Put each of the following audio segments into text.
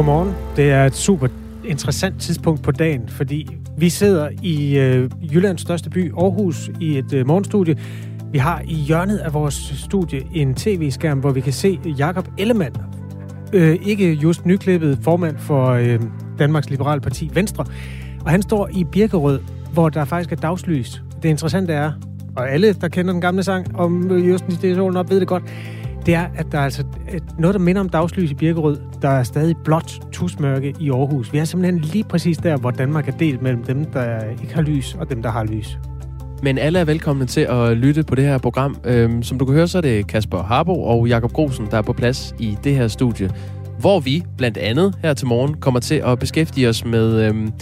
Godmorgen. Det er et super interessant tidspunkt på dagen, fordi vi sidder i øh, Jyllands største by, Aarhus, i et øh, morgenstudie. Vi har i hjørnet af vores studie en tv-skærm, hvor vi kan se Jakob Ellemann, øh, ikke just nyklippet formand for øh, Danmarks Liberale Parti Venstre. Og han står i Birkerød, hvor der faktisk er dagslys. Det interessante er, og alle, der kender den gamle sang om Justen i solen op, ved det godt, det er, at der er altså noget, der minder om dagslys i Birkerød. Der er stadig blåt tusmørke i Aarhus. Vi er simpelthen lige præcis der, hvor Danmark er delt mellem dem, der ikke har lys, og dem, der har lys. Men alle er velkomne til at lytte på det her program. Øhm, som du kan høre, så er det Kasper Harbo og Jakob Grosen, der er på plads i det her studie, hvor vi blandt andet her til morgen kommer til at beskæftige os med øhm,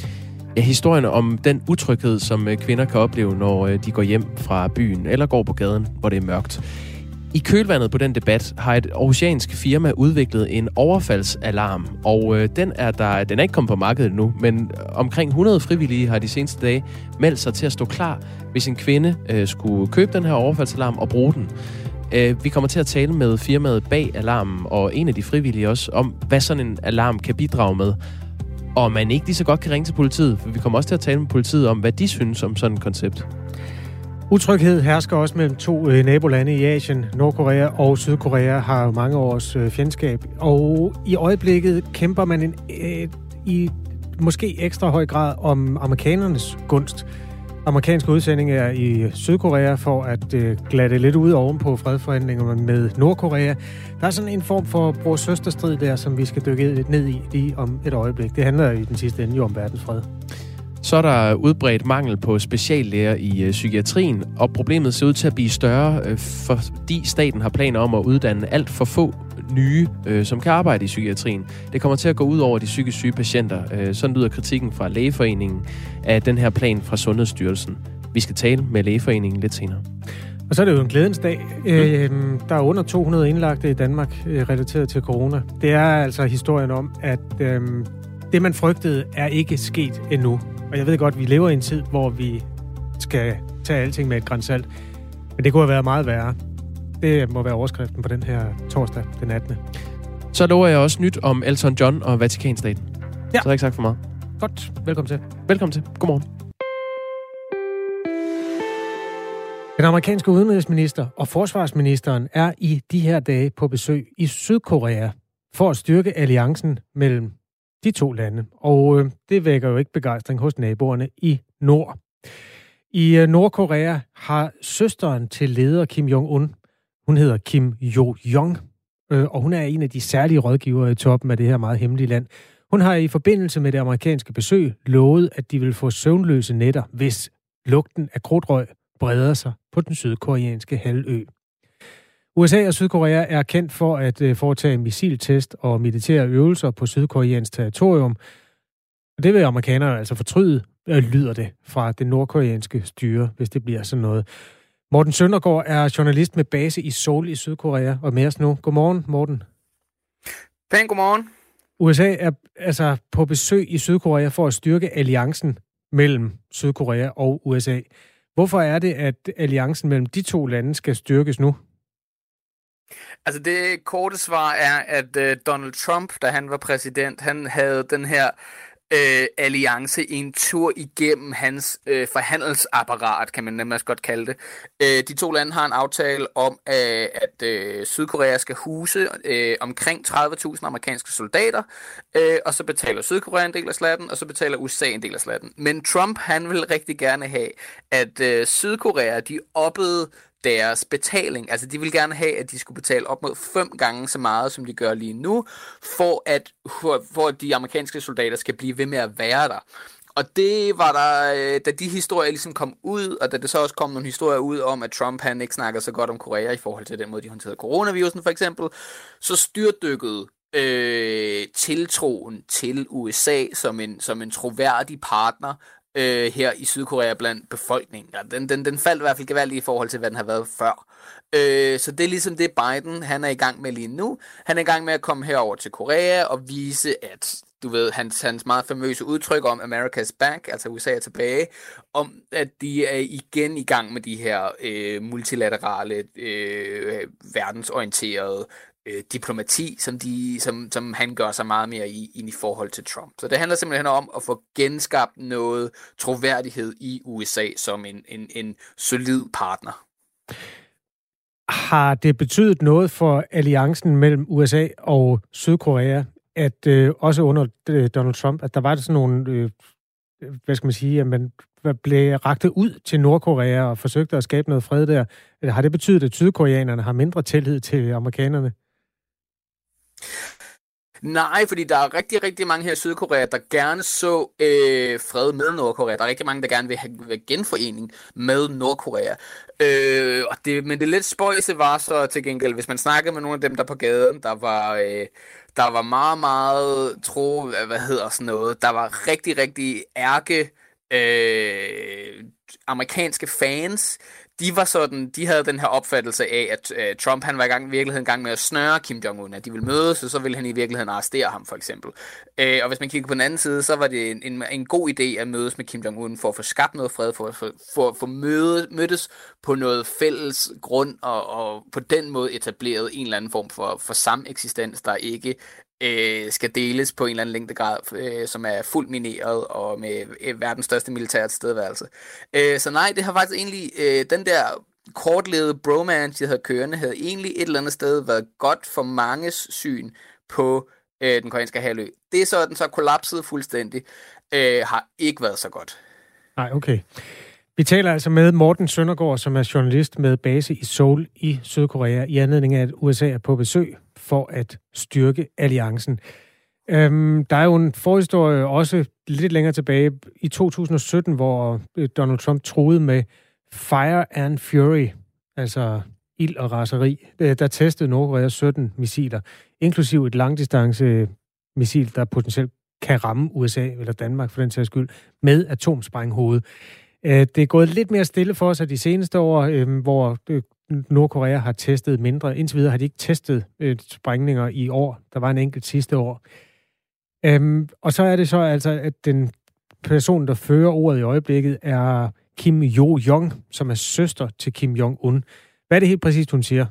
ja, historien om den utryghed, som øh, kvinder kan opleve, når øh, de går hjem fra byen eller går på gaden, hvor det er mørkt. I kølvandet på den debat har et aarhusiansk firma udviklet en overfaldsalarm, og øh, den, er der, den er ikke kommet på markedet nu, men øh, omkring 100 frivillige har de seneste dage meldt sig til at stå klar, hvis en kvinde øh, skulle købe den her overfaldsalarm og bruge den. Øh, vi kommer til at tale med firmaet bag alarmen, og en af de frivillige også, om hvad sådan en alarm kan bidrage med. Og man ikke lige så godt kan ringe til politiet, for vi kommer også til at tale med politiet om, hvad de synes om sådan et koncept. Utryghed hersker også mellem to øh, nabolande i Asien. Nordkorea og Sydkorea har jo mange års øh, fjendskab, og i øjeblikket kæmper man en, øh, i måske ekstra høj grad om amerikanernes gunst. Amerikanske udsendinger i Sydkorea for at øh, glatte lidt ud ovenpå fredforhandlingerne med Nordkorea. Der er sådan en form for bror-søsterstrid der, som vi skal dykke lidt ned i lige om et øjeblik. Det handler i den sidste ende jo om verdensfred. Så er der udbredt mangel på speciallæger i øh, psykiatrien, og problemet ser ud til at blive større, øh, fordi staten har planer om at uddanne alt for få nye, øh, som kan arbejde i psykiatrien. Det kommer til at gå ud over de psykisk syge patienter. Øh, sådan lyder kritikken fra Lægeforeningen af den her plan fra Sundhedsstyrelsen. Vi skal tale med Lægeforeningen lidt senere. Og så er det jo en glædens dag. Mm. Øh, der er under 200 indlagte i Danmark øh, relateret til corona. Det er altså historien om, at øh, det, man frygtede, er ikke sket endnu. Og jeg ved godt, at vi lever i en tid, hvor vi skal tage alting med et grænsalt. Men det kunne have været meget værre. Det må være overskriften på den her torsdag, den 18. Så lover jeg også nyt om Elton John og Vatikanstaten. Ja. Så har jeg ikke sagt for meget. Godt. Velkommen til. Velkommen til. Godmorgen. Den amerikanske udenrigsminister og forsvarsministeren er i de her dage på besøg i Sydkorea for at styrke alliancen mellem de to lande. Og øh, det vækker jo ikke begejstring hos naboerne i nord. I øh, Nordkorea har søsteren til leder Kim Jong-un, hun hedder Kim Jo-jong, øh, og hun er en af de særlige rådgivere i toppen af det her meget hemmelige land. Hun har i forbindelse med det amerikanske besøg lovet, at de vil få søvnløse nætter, hvis lugten af krudtrøg breder sig på den sydkoreanske halvø. USA og Sydkorea er kendt for at øh, foretage missiltest og militære øvelser på sydkoreansk territorium. Og det vil amerikanerne altså fortryde, øh, lyder det fra det nordkoreanske styre, hvis det bliver sådan noget. Morten Søndergaard er journalist med base i Seoul i Sydkorea og med os nu. Godmorgen, Morten. Pæn godmorgen. USA er altså på besøg i Sydkorea for at styrke alliancen mellem Sydkorea og USA. Hvorfor er det, at alliancen mellem de to lande skal styrkes nu? Altså det korte svar er, at øh, Donald Trump, da han var præsident, han havde den her øh, alliance en tur igennem hans øh, forhandelsapparat, kan man nemmest godt kalde det. Øh, de to lande har en aftale om, øh, at øh, Sydkorea skal huse øh, omkring 30.000 amerikanske soldater, øh, og så betaler Sydkorea en del af slatten, og så betaler USA en del af slatten. Men Trump, han vil rigtig gerne have, at øh, Sydkorea, de oppede deres betaling. Altså, de vil gerne have, at de skulle betale op mod fem gange så meget, som de gør lige nu, for at, for at de amerikanske soldater skal blive ved med at være der. Og det var der, øh, da de historier ligesom kom ud, og da det så også kom nogle historier ud om, at Trump han ikke snakker så godt om Korea i forhold til den måde, de håndterede coronavirusen for eksempel, så styrdykkede øh, tiltroen til USA som en, som en troværdig partner øh, her i Sydkorea blandt befolkningen. Ja, den, den, den faldt i hvert fald gevaldigt i forhold til, hvad den har været før. Øh, så det er ligesom det, Biden han er i gang med lige nu. Han er i gang med at komme herover til Korea og vise, at du ved, hans, hans meget famøse udtryk om America's back, altså USA er tilbage, om at de er igen i gang med de her øh, multilaterale, øh, verdensorienterede øh, diplomati, som, de, som, som han gør sig meget mere i, i forhold til Trump. Så det handler simpelthen om at få genskabt noget troværdighed i USA som en, en, en solid partner. Har det betydet noget for alliancen mellem USA og Sydkorea, at øh, også under øh, Donald Trump, at der var sådan nogle, øh, hvad skal man sige, at man blev raktet ud til Nordkorea og forsøgte at skabe noget fred der. Har det betydet, at sydkoreanerne har mindre tillid til amerikanerne? Nej, fordi der er rigtig, rigtig mange her i Sydkorea, der gerne så øh, fred med Nordkorea. Der er rigtig mange, der gerne vil have genforening med Nordkorea. Øh, og det, men det lidt spøjse var så til gengæld, hvis man snakkede med nogle af dem, der på gaden, der var, øh, der var meget, meget tro, øh, hvad hedder sådan noget, der var rigtig, rigtig ærke øh, amerikanske fans, de var sådan, de havde den her opfattelse af, at øh, Trump han var i gang, i virkeligheden gang med at snøre Kim Jong-un, at de ville mødes, og så ville han i virkeligheden arrestere ham, for eksempel. Øh, og hvis man kigger på den anden side, så var det en, en, en god idé at mødes med Kim Jong-un for at få skabt noget fred, for at for, for, for møde, mødtes på noget fælles grund, og, og på den måde etableret en eller anden form for, for sameksistens, der ikke øh, skal deles på en eller anden længdegrad, øh, som er fuldt mineret og med øh, verdens største militære tilstedeværelse. Øh, så nej, det har faktisk egentlig, øh, den der kortlevede bromance, jeg havde kørende, havde egentlig et eller andet sted været godt for manges syn på øh, den koreanske halvø. Det er så, den så kollapsede fuldstændig, øh, har ikke været så godt. Nej, okay. Vi taler altså med Morten Søndergaard, som er journalist med base i Seoul i Sydkorea, i anledning af, at USA er på besøg for at styrke alliancen. Øhm, der er jo en forhistorie også lidt længere tilbage i 2017, hvor øh, Donald Trump troede med Fire and Fury, altså ild og raseri. Øh, der testede Nordkorea 17 missiler, inklusiv et langdistance øh, missil, der potentielt kan ramme USA eller Danmark for den sags skyld, med atomsprænghoved. Øh, det er gået lidt mere stille for os de seneste år, øh, hvor øh, Nordkorea har testet mindre. Indtil videre har de ikke testet sprængninger i år. Der var en enkelt sidste år. Øhm, og så er det så altså, at den person, der fører ordet i øjeblikket, er Kim Jo-jong, som er søster til Kim Jong-un. Hvad er det helt præcist, hun siger?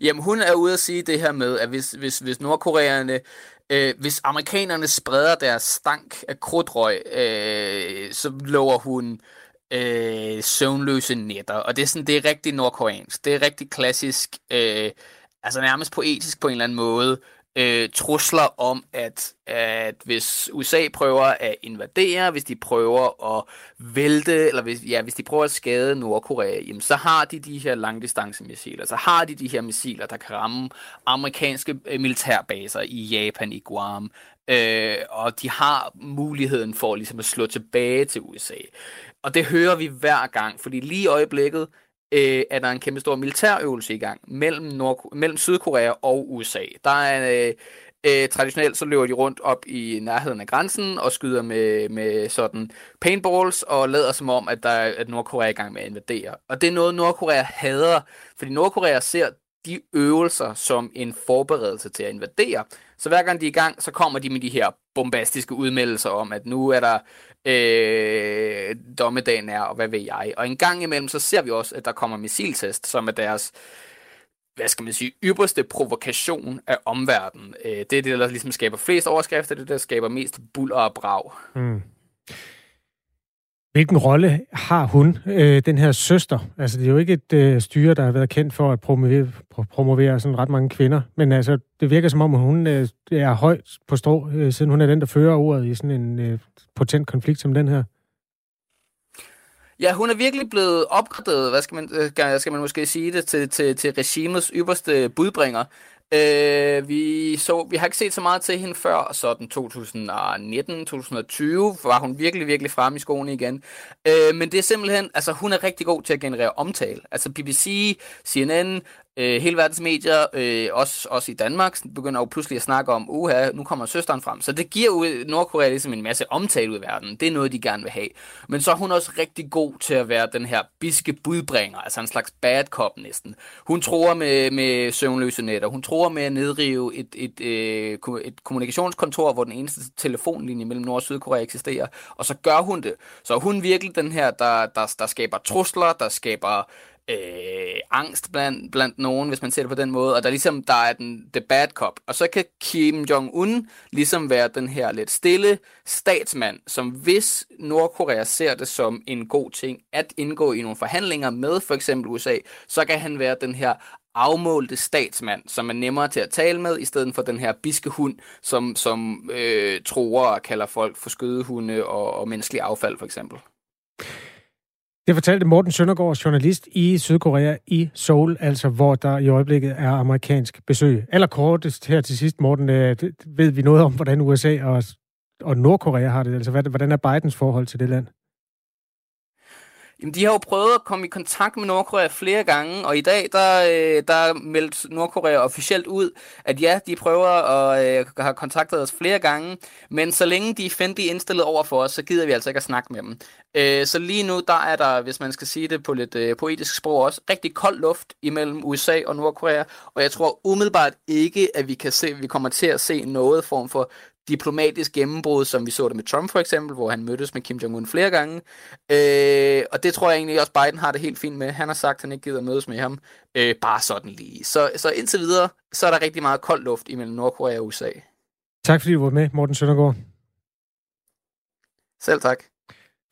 Jamen, hun er ude at sige det her med, at hvis, hvis, hvis Nordkoreanerne øh, hvis amerikanerne spreder deres stank af krudtrøg, øh, så lover hun øh, søvnløse nætter. Og det er sådan, det er rigtig nordkoreansk. Det er rigtig klassisk, øh, altså nærmest poetisk på en eller anden måde, øh, Øh, trusler om, at, at hvis USA prøver at invadere, hvis de prøver at vælte, eller hvis, ja, hvis de prøver at skade Nordkorea, jamen, så har de de her langdistancemissiler, så har de de her missiler, der kan ramme amerikanske øh, militærbaser i Japan, i Guam, øh, og de har muligheden for ligesom at slå tilbage til USA. Og det hører vi hver gang, fordi lige i øjeblikket øh, er der en kæmpe stor militærøvelse i gang mellem, Nord- mellem Sydkorea og USA. Der er øh, øh, traditionelt så løber de rundt op i nærheden af grænsen og skyder med, med sådan paintballs og lader som om, at, der, at Nordkorea er i gang med at invadere. Og det er noget, Nordkorea hader, fordi Nordkorea ser de øvelser som en forberedelse til at invadere. Så hver gang de er i gang, så kommer de med de her bombastiske udmeldelser om, at nu er der øh, dommedagen er, og hvad ved jeg. Og en gang imellem, så ser vi også, at der kommer missiltest, som er deres hvad skal man sige, ypperste provokation af omverdenen. Øh, det er det, der ligesom skaber flest overskrifter, det der skaber mest buller og brag. Mm. Hvilken rolle har hun, øh, den her søster? Altså, det er jo ikke et øh, styre, der har været kendt for at promovere, promovere sådan ret mange kvinder, men altså, det virker som om, hun øh, er højt på strå, øh, siden hun er den, der fører ordet i sådan en øh, potent konflikt som den her. Ja, hun er virkelig blevet opgraderet, hvad skal man, øh, skal man måske sige det, til, til, til regimets ypperste budbringer. Øh, vi, så, vi har ikke set så meget til hende før, sådan 2019-2020 var hun virkelig, virkelig frem i skoene igen. Øh, men det er simpelthen, altså hun er rigtig god til at generere omtale. Altså BBC, CNN, øh, hele verdens medier, øh, også, også i Danmark, begynder jo pludselig at snakke om, uha, nu kommer søsteren frem. Så det giver jo øh, Nordkorea ligesom en masse omtale ud i verden. Det er noget, de gerne vil have. Men så er hun også rigtig god til at være den her biske budbringer, altså en slags bad cop næsten. Hun tror med, med søvnløse netter. Hun tror med at nedrive et, et, øh, et, et kommunikationskontor, hvor den eneste telefonlinje mellem Nord- og Sydkorea eksisterer. Og så gør hun det. Så hun virkelig den her, der, der, der skaber trusler, der skaber øh, angst blandt, blandt nogen, hvis man ser det på den måde, og der ligesom, der er den the bad cop, og så kan Kim Jong-un ligesom være den her lidt stille statsmand, som hvis Nordkorea ser det som en god ting at indgå i nogle forhandlinger med for eksempel USA, så kan han være den her afmålte statsmand, som er nemmere til at tale med, i stedet for den her biske hund, som, som øh, tror og kalder folk for skødehunde og, og menneskelig affald, for eksempel. Det fortalte Morten Søndergaard, journalist i Sydkorea i Seoul, altså hvor der i øjeblikket er amerikansk besøg. Allerkortest her til sidst, Morten, øh, ved vi noget om, hvordan USA og, og Nordkorea har det? Altså hvordan er Bidens forhold til det land? Jamen, de har jo prøvet at komme i kontakt med Nordkorea flere gange, og i dag, der, øh, der meldte Nordkorea officielt ud, at ja, de prøver at øh, have kontaktet os flere gange, men så længe de er fjendtligt indstillet over for os, så gider vi altså ikke at snakke med dem. Øh, så lige nu, der er der, hvis man skal sige det på lidt øh, poetisk sprog også, rigtig kold luft imellem USA og Nordkorea, og jeg tror umiddelbart ikke, at vi kan se, at vi kommer til at se noget form for diplomatisk gennembrud, som vi så det med Trump for eksempel, hvor han mødtes med Kim Jong-un flere gange. Øh, og det tror jeg egentlig også, Biden har det helt fint med. Han har sagt, at han ikke gider mødes med ham. Øh, bare sådan lige. Så, så indtil videre, så er der rigtig meget kold luft imellem Nordkorea og USA. Tak fordi du var med, Morten Søndergaard. Selv tak.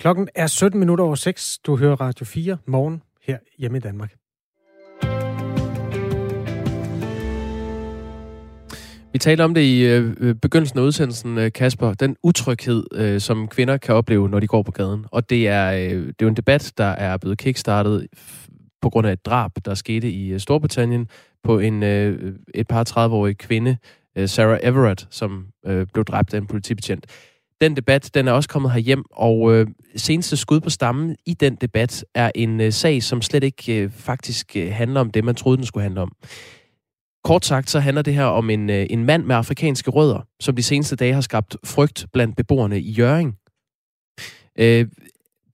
Klokken er 17 minutter over 6. Du hører Radio 4 morgen her hjemme i Danmark. Vi talte om det i øh, øh, begyndelsen af udsendelsen, øh, Kasper. Den utryghed, øh, som kvinder kan opleve, når de går på gaden. Og det er, øh, det er jo en debat, der er blevet kickstartet på grund af et drab, der skete i øh, Storbritannien på en øh, et par 30-årig kvinde, øh, Sarah Everett, som øh, blev dræbt af en politibetjent. Den debat, den er også kommet herhjem, og øh, seneste skud på stammen i den debat er en øh, sag, som slet ikke øh, faktisk øh, handler om det, man troede, den skulle handle om. Kort sagt, så handler det her om en, øh, en mand med afrikanske rødder, som de seneste dage har skabt frygt blandt beboerne i Jøring. Øh,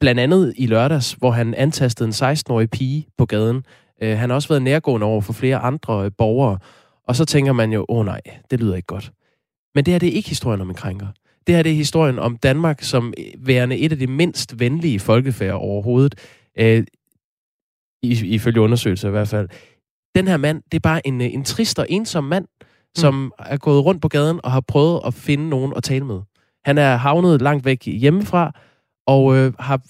blandt andet i lørdags, hvor han antastede en 16-årig pige på gaden. Øh, han har også været nærgående over for flere andre øh, borgere. Og så tænker man jo, åh oh, nej, det lyder ikke godt. Men det her det er ikke historien om en krænker. Det her det er historien om Danmark som øh, værende et af de mindst venlige folkefærd overhovedet. Øh, ifølge undersøgelser i hvert fald den her mand, det er bare en, øh, en trist og ensom mand, som mm. er gået rundt på gaden og har prøvet at finde nogen at tale med. Han er havnet langt væk hjemmefra, og øh, har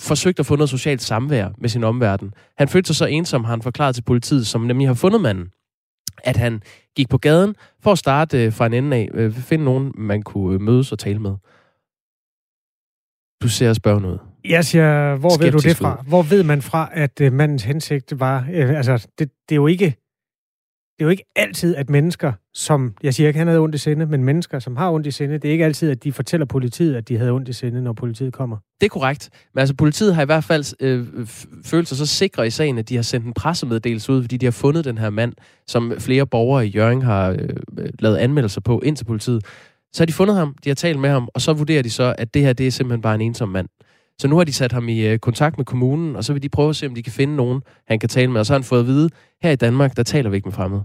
forsøgt at få noget socialt samvær med sin omverden. Han følte sig så ensom, har han forklaret til politiet, som nemlig har fundet manden, at han gik på gaden for at starte øh, fra en ende af, øh, finde nogen, man kunne øh, mødes og tale med. Du ser og spørger noget. Jeg siger, hvor Skeptisk ved du det fra? Hvor ved man fra, at uh, mandens hensigt var... Uh, altså, det, det er jo ikke... Det er jo ikke altid, at mennesker, som... Jeg siger ikke, han havde ondt i sinde, men mennesker, som har ondt i sinde, det er ikke altid, at de fortæller politiet, at de havde ondt i sinde, når politiet kommer. Det er korrekt. Men altså, politiet har i hvert fald øh, følt sig så sikre i sagen, at de har sendt en pressemeddelelse ud, fordi de har fundet den her mand, som flere borgere i Jørgen har øh, lavet anmeldelser på ind til politiet. Så har de fundet ham, de har talt med ham, og så vurderer de så, at det her det er simpelthen bare en ensom mand. Så nu har de sat ham i øh, kontakt med kommunen, og så vil de prøve at se, om de kan finde nogen, han kan tale med. Og så har han fået at vide, her i Danmark, der taler vi ikke med fremmede.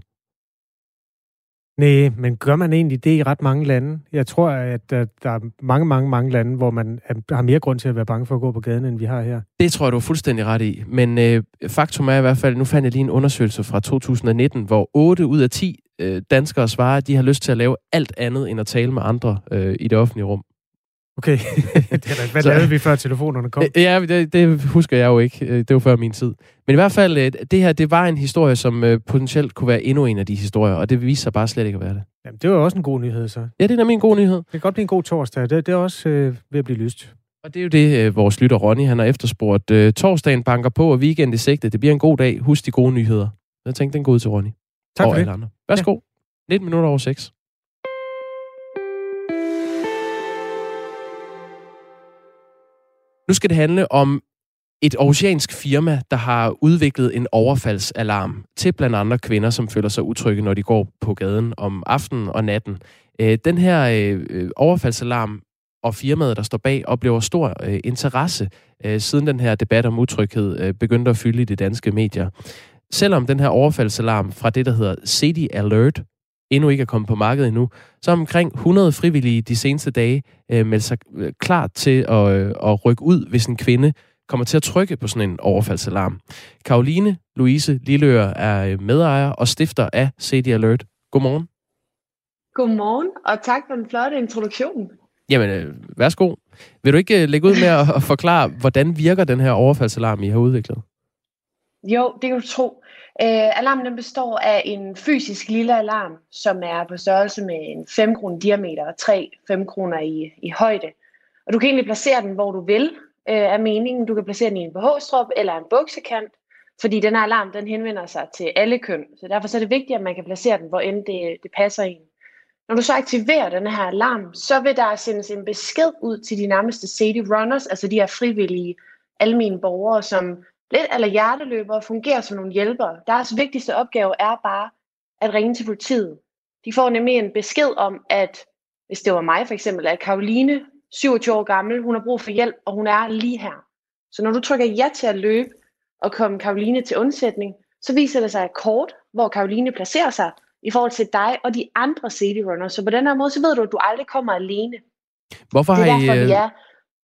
Nej, men gør man egentlig det i ret mange lande? Jeg tror, at der, der er mange, mange, mange lande, hvor man har mere grund til at være bange for at gå på gaden, end vi har her. Det tror jeg, du er fuldstændig ret i. Men øh, faktum er i hvert fald, nu fandt jeg lige en undersøgelse fra 2019, hvor 8 ud af 10 øh, danskere svarer, at de har lyst til at lave alt andet end at tale med andre øh, i det offentlige rum. Okay, det er da, hvad så, lavede vi før telefonerne kom? Ja, det, det husker jeg jo ikke. Øh, det var før min tid. Men i hvert fald, øh, det her, det var en historie, som øh, potentielt kunne være endnu en af de historier, og det viser sig bare slet ikke at være det. Jamen, det var også en god nyhed, så. Ja, det er nemlig en god nyhed. Det kan godt blive en god torsdag. Det, det er også øh, ved at blive lyst. Og det er jo det, vores lytter Ronny, han har efterspurgt. Øh, torsdagen banker på, og weekend i sigte. Det bliver en god dag. Husk de gode nyheder. Jeg tænkte, den går ud til Ronny. Tak for det. Andre. Værsgo. Ja. 19 minutter over 6. Nu skal det handle om et oceansk firma, der har udviklet en overfaldsalarm til blandt andre kvinder, som føler sig utrygge, når de går på gaden om aftenen og natten. Øh, den her øh, overfaldsalarm og firmaet, der står bag, oplever stor øh, interesse, siden den her debat om utryghed begyndte at fylde i de danske medier. Selvom den her overfaldsalarm fra det, der hedder City Alert, endnu ikke er kommet på markedet endnu, så er omkring 100 frivillige de seneste dage øh, meldt sig øh, klar til at, øh, at rykke ud, hvis en kvinde kommer til at trykke på sådan en overfaldsalarm. Karoline Louise Lilleør er øh, medejer og stifter af CD Alert. Godmorgen. Godmorgen, og tak for den flotte introduktion. Jamen, øh, værsgo. Vil du ikke lægge ud med at forklare, hvordan virker den her overfaldsalarm, I har udviklet? Jo, det kan du tro. Øh, alarmen den består af en fysisk lille alarm, som er på størrelse med en 5 kroner diameter og 3 5 kroner i, i højde. Og du kan egentlig placere den, hvor du vil, øh, er meningen. Du kan placere den i en BH-strop eller en buksekant, fordi den her alarm den henvender sig til alle køn. Så derfor så er det vigtigt, at man kan placere den, hvor end det, det passer en. Når du så aktiverer den her alarm, så vil der sendes en besked ud til de nærmeste city runners, altså de her frivillige almindelige borgere, som lidt eller hjerteløbere fungerer som nogle hjælpere. Deres vigtigste opgave er bare at ringe til politiet. De får nemlig en besked om, at hvis det var mig for eksempel, at Karoline, 27 år gammel, hun har brug for hjælp, og hun er lige her. Så når du trykker ja til at løbe og komme Karoline til undsætning, så viser det sig et kort, hvor Karoline placerer sig i forhold til dig og de andre city runners. Så på den her måde, så ved du, at du aldrig kommer alene. Hvorfor er har derfor, I, øh, er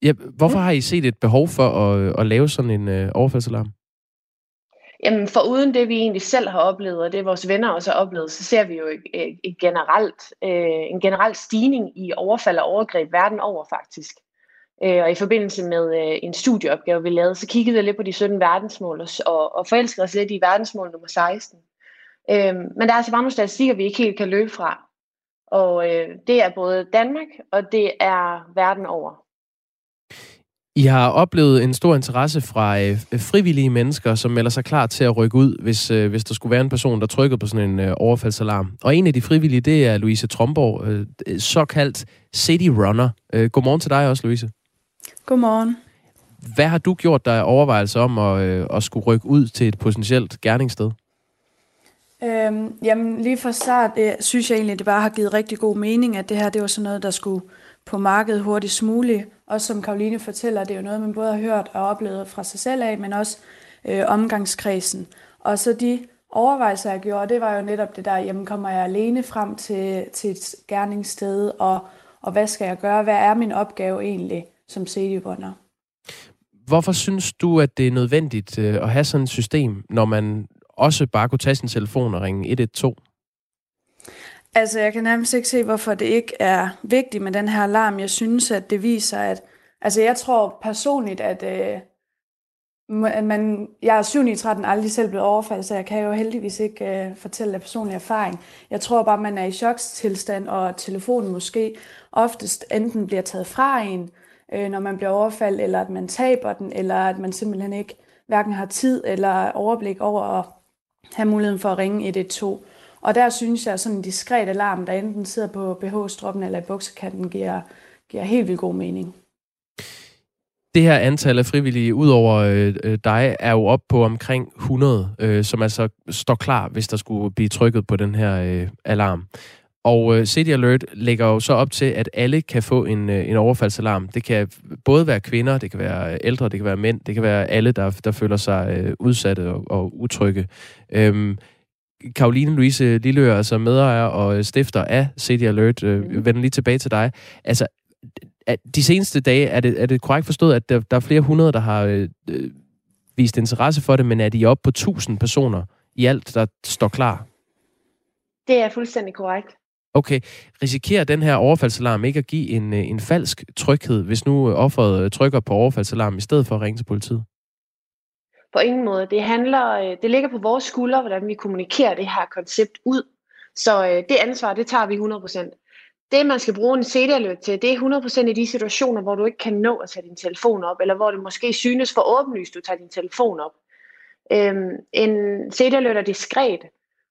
ja, hvorfor Mm. har I set et behov for at, at lave sådan en øh, overfaldsalarm? Jamen, for uden det, vi egentlig selv har oplevet, og det vores venner også har oplevet, så ser vi jo et, et, et generelt, øh, en generel stigning i overfald og overgreb verden over, faktisk. Øh, og i forbindelse med øh, en studieopgave, vi lavede, så kiggede jeg lidt på de 17 verdensmål, og, og, og forelskede os lidt i verdensmål nummer 16. Øh, men der er altså bare nogle statistikker, vi ikke helt kan løbe fra. Og øh, det er både Danmark, og det er verden over. I har oplevet en stor interesse fra øh, frivillige mennesker, som melder sig klar til at rykke ud, hvis, øh, hvis der skulle være en person, der trykkede på sådan en øh, overfaldsalarm. Og en af de frivillige, det er Louise Tromborg, øh, såkaldt City Runner. Øh, godmorgen til dig også, Louise. Godmorgen. Hvad har du gjort dig overvejelser om at, øh, at skulle rykke ud til et potentielt gerningssted? Øhm, jamen lige fra start øh, synes jeg egentlig, det bare har givet rigtig god mening, at det her det var sådan noget, der skulle på markedet hurtigst muligt. Også som Karoline fortæller, det er jo noget, man både har hørt og oplevet fra sig selv af, men også øh, omgangskredsen. Og så de overvejelser, jeg gjorde, det var jo netop det der, jamen kommer jeg alene frem til, til et gerningssted, og, og hvad skal jeg gøre? Hvad er min opgave egentlig som CD-runner? Hvorfor synes du, at det er nødvendigt øh, at have sådan et system, når man også bare kunne tage sin telefon og ringe 112? Altså, jeg kan nærmest ikke se, hvorfor det ikke er vigtigt med den her alarm. Jeg synes, at det viser, at... Altså, jeg tror personligt, at... Øh, at man, jeg er 7 13 aldrig selv blevet overfaldet, så jeg kan jo heldigvis ikke øh, fortælle af personlig erfaring. Jeg tror bare, man er i chokstilstand, og telefonen måske oftest enten bliver taget fra en, øh, når man bliver overfaldt, eller at man taber den, eller at man simpelthen ikke hverken har tid eller overblik over at have muligheden for at ringe 112. Og der synes jeg, at sådan en diskret alarm, der enten sidder på BH-stroppen eller i buksekanten, giver, giver helt vildt god mening. Det her antal af frivillige, ud over øh, øh, dig, er jo op på omkring 100, øh, som altså står klar, hvis der skulle blive trykket på den her øh, alarm. Og øh, City Alert lægger jo så op til, at alle kan få en, øh, en overfaldsalarm. Det kan både være kvinder, det kan være ældre, det kan være mænd, det kan være alle, der, der føler sig øh, udsatte og, og utrygge. Øhm, Karoline Louise Lilleør, altså medejer og stifter af City Alert, øh, vender lige tilbage til dig. Altså, de seneste dage, er det, er det korrekt forstået, at der, der er flere hundrede, der har øh, øh, vist interesse for det, men er de oppe på 1000 personer i alt, der står klar? Det er fuldstændig korrekt. Okay, risikerer den her overfaldsalarm ikke at give en, øh, en falsk tryghed, hvis nu offeret øh, trykker på overfaldsalarm i stedet for at ringe til politiet? På ingen måde. Det handler, øh, det ligger på vores skuldre, hvordan vi kommunikerer det her koncept ud. Så øh, det ansvar, det tager vi 100%. Det, man skal bruge en CD-alert til, det er 100% i de situationer, hvor du ikke kan nå at tage din telefon op, eller hvor det måske synes for åbenlyst, du tager din telefon op. Øhm, en CD-alert er diskret,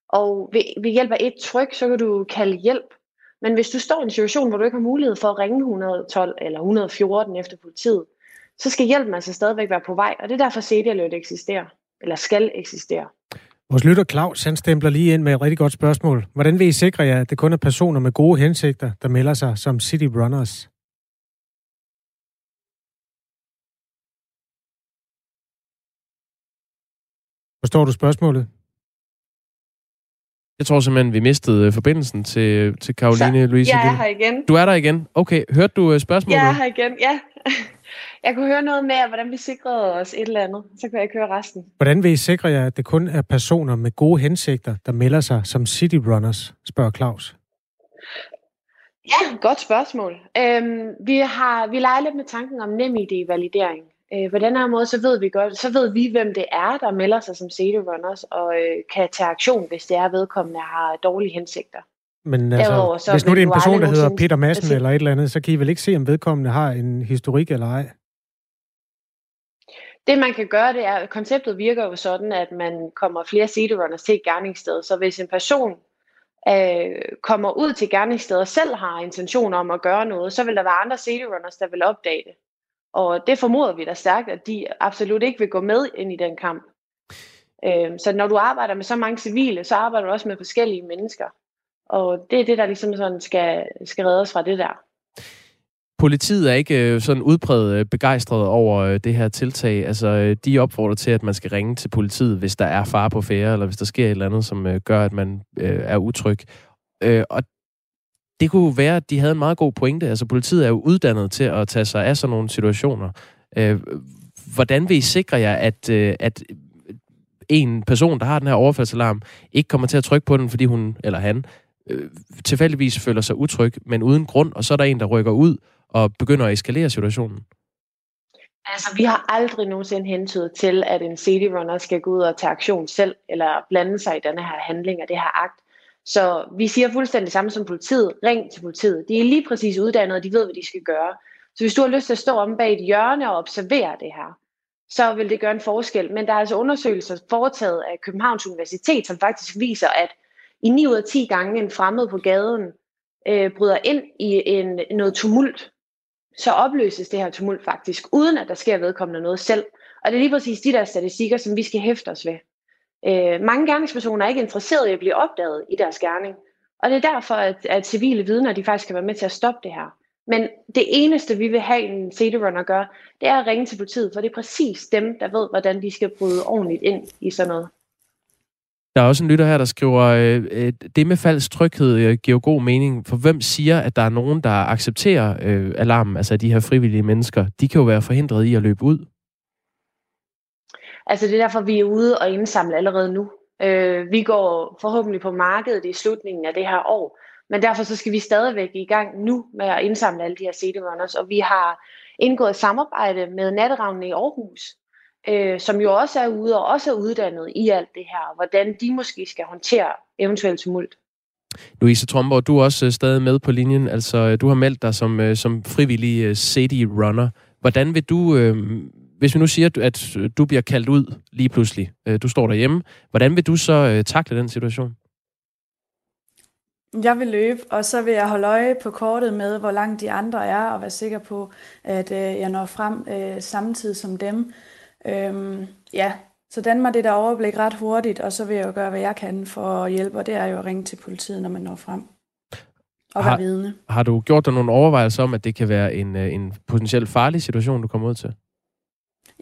og ved, ved hjælp af et tryk, så kan du kalde hjælp. Men hvis du står i en situation, hvor du ikke har mulighed for at ringe 112 eller 114 efter politiet, så skal hjælpen altså stadigvæk være på vej, og det er derfor CD-alert eksisterer, eller skal eksistere. Vores lytter Claus, han stempler lige ind med et rigtig godt spørgsmål. Hvordan vil I sikre jer, at det kun er personer med gode hensigter, der melder sig som City Runners? Forstår du spørgsmålet? Jeg tror simpelthen, vi mistede øh, forbindelsen til, til Karoline Louise. Jeg er her igen. Du er der igen. Okay, hørte du øh, spørgsmålet? Jeg er her igen, ja. Jeg kunne høre noget med, hvordan vi sikrede os et eller andet. Så kan jeg ikke høre resten. Hvordan vil I sikre jer, at det kun er personer med gode hensigter, der melder sig som city runners, spørger Claus. Ja, godt spørgsmål. Øhm, vi har vi leger lidt med tanken om nem ID-validering. Øh, på den her måde, så ved vi godt, så ved vi, hvem det er, der melder sig som city runners, og øh, kan tage aktion, hvis det er vedkommende har dårlige hensigter. Men altså, Derudover, så hvis nu det er en person, der hedder Peter Madsen eller et eller andet, så kan I vel ikke se, om vedkommende har en historik eller ej? Det man kan gøre, det er, at konceptet virker jo sådan, at man kommer flere city runners til et gerningssted. Så hvis en person øh, kommer ud til gerningsstedet og selv har intention om at gøre noget, så vil der være andre city runners, der vil opdage det. Og det formoder vi da stærkt, at de absolut ikke vil gå med ind i den kamp. Øh, så når du arbejder med så mange civile, så arbejder du også med forskellige mennesker. Og det er det, der ligesom sådan skal, skal redde os fra det der. Politiet er ikke øh, sådan udpræget øh, begejstret over øh, det her tiltag. Altså, de opfordrer til, at man skal ringe til politiet, hvis der er far på færre, eller hvis der sker et eller andet, som gør, at man er utryg. Og det kunne være, at de havde en meget god pointe. Altså, politiet er jo uddannet til at tage sig af sådan nogle situationer. Hvordan vil I sikre jer, at, at en person, der har den her overfaldsalarm, ikke kommer til at trykke på den, fordi hun eller han øh, tilfældigvis føler sig utryg, men uden grund, og så er der en, der rykker ud og begynder at eskalere situationen? Altså, vi har aldrig nogensinde hentydet til, at en city runner skal gå ud og tage aktion selv, eller blande sig i denne her handling og det her akt. Så vi siger fuldstændig samme som politiet. Ring til politiet. De er lige præcis uddannet, og de ved, hvad de skal gøre. Så hvis du har lyst til at stå om bag et hjørne og observere det her, så vil det gøre en forskel. Men der er altså undersøgelser foretaget af Københavns Universitet, som faktisk viser, at i 9 ud af 10 gange en fremmed på gaden øh, bryder ind i en, noget tumult, så opløses det her tumult faktisk, uden at der sker vedkommende noget selv. Og det er lige præcis de der statistikker, som vi skal hæfte os ved. Øh, mange gerningspersoner er ikke interesserede i at blive opdaget i deres gerning. Og det er derfor, at, at civile vidner de faktisk kan være med til at stoppe det her. Men det eneste, vi vil have en CD-runner gøre, det er at ringe til politiet, for det er præcis dem, der ved, hvordan de skal bryde ordentligt ind i sådan noget. Der er også en lytter her, der skriver, øh, øh, det med falsk tryghed øh, giver god mening, for hvem siger, at der er nogen, der accepterer øh, alarmen, altså de her frivillige mennesker, de kan jo være forhindret i at løbe ud. Altså det er derfor, vi er ude og indsamle allerede nu. Øh, vi går forhåbentlig på markedet i slutningen af det her år, men derfor så skal vi stadigvæk i gang nu med at indsamle alle de her CD runners, og vi har indgået samarbejde med Natteravnen i Aarhus, øh, som jo også er ude og også er uddannet i alt det her, hvordan de måske skal håndtere eventuelt tumult. Louise Tromborg, du er også øh, stadig med på linjen. Altså, øh, du har meldt dig som, øh, som frivillig CD runner. Hvordan vil du, hvis vi nu siger, at du bliver kaldt ud lige pludselig, du står derhjemme, hvordan vil du så takle den situation? Jeg vil løbe, og så vil jeg holde øje på kortet med, hvor langt de andre er, og være sikker på, at øh, jeg når frem øh, samtidig som dem. Øhm, ja, så danne mig det der overblik ret hurtigt, og så vil jeg jo gøre, hvad jeg kan for at hjælpe, og det er jo at ringe til politiet, når man når frem. Og har, være vidne. Har du gjort dig nogle overvejelser om, at det kan være en, øh, en potentielt farlig situation, du kommer ud til?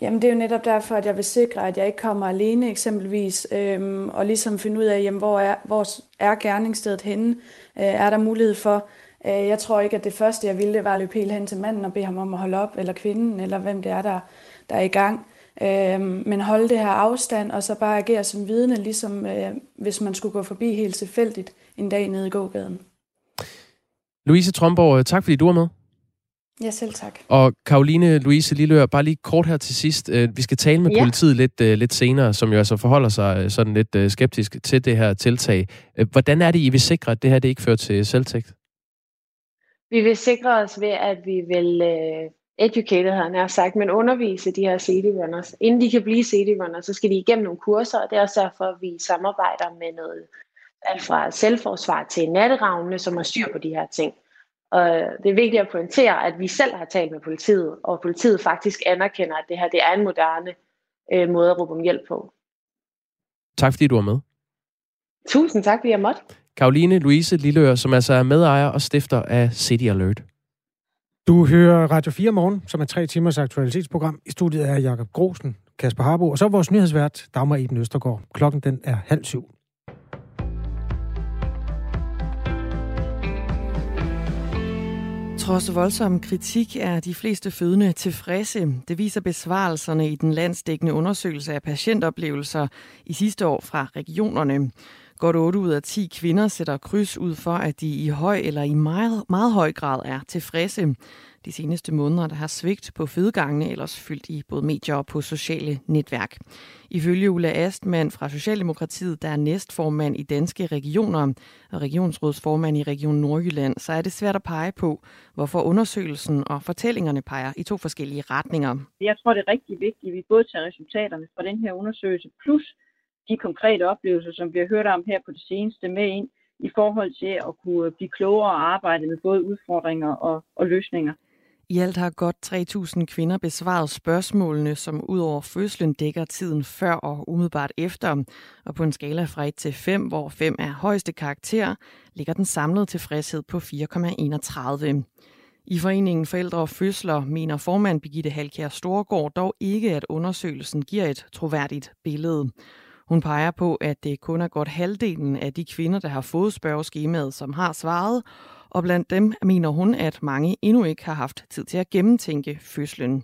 Jamen det er jo netop derfor, at jeg vil sikre, at jeg ikke kommer alene eksempelvis, øhm, og ligesom finde ud af, jamen, hvor, er, hvor er gerningsstedet henne? Øh, er der mulighed for? Øh, jeg tror ikke, at det første, jeg ville, det var at løbe helt hen til manden og bede ham om at holde op, eller kvinden, eller hvem det er, der, der er i gang. Øhm, men holde det her afstand, og så bare agere som vidne, ligesom øh, hvis man skulle gå forbi helt tilfældigt en dag nede i gågaden. Louise Tromborg, tak fordi du var med. Ja, selv tak. Og Karoline Louise Lillør, bare lige kort her til sidst. Øh, vi skal tale med ja. politiet lidt, øh, lidt senere, som jo altså forholder sig øh, sådan lidt skeptisk til det her tiltag. Hvordan er det, I vil sikre, at det her det ikke fører til selvtægt? Vi vil sikre os ved, at vi vil uh, educate, havde han sagt, men undervise de her CD runners. Inden de kan blive CD runners, så skal de igennem nogle kurser, og det er også derfor, at vi samarbejder med noget alt fra selvforsvar til natteravne, som har styr på de her ting. Og det er vigtigt at pointere, at vi selv har talt med politiet, og politiet faktisk anerkender, at det her det er en moderne øh, måde at råbe om hjælp på. Tak fordi du var med. Tusind tak, fordi jeg måtte. Karoline Louise Lilleør, som altså er medejer og stifter af City Alert. Du hører Radio 4 morgen, som er tre timers aktualitetsprogram. I studiet er Jakob Grosen, Kasper Harbo, og så vores nyhedsvært, Dagmar Iben Østergaard. Klokken den er halv syv. Trods voldsom kritik er de fleste fødende tilfredse. Det viser besvarelserne i den landsdækkende undersøgelse af patientoplevelser i sidste år fra regionerne. Godt 8 ud af 10 kvinder sætter kryds ud for, at de i høj eller i meget, meget høj grad er tilfredse. De seneste måneder der har svigt på fødegangene ellers fyldt i både medier og på sociale netværk. Ifølge Ulla Astmann fra Socialdemokratiet, der er næstformand i danske regioner og regionsrådsformand i Region Nordjylland, så er det svært at pege på, hvorfor undersøgelsen og fortællingerne peger i to forskellige retninger. Jeg tror, det er rigtig vigtigt, at vi både tager resultaterne fra den her undersøgelse, plus de konkrete oplevelser, som vi har hørt om her på det seneste med ind, i forhold til at kunne øh, blive klogere og arbejde med både udfordringer og, og løsninger. I alt har godt 3.000 kvinder besvaret spørgsmålene, som ud over fødslen dækker tiden før og umiddelbart efter. Og på en skala fra 1 til 5, hvor 5 er højeste karakter, ligger den samlede tilfredshed på 4,31. I Foreningen Forældre og Fødsler mener formand Birgitte Halkjær Storgård dog ikke, at undersøgelsen giver et troværdigt billede. Hun peger på, at det kun er godt halvdelen af de kvinder, der har fået spørgeskemaet, som har svaret, og blandt dem mener hun, at mange endnu ikke har haft tid til at gennemtænke fødslen.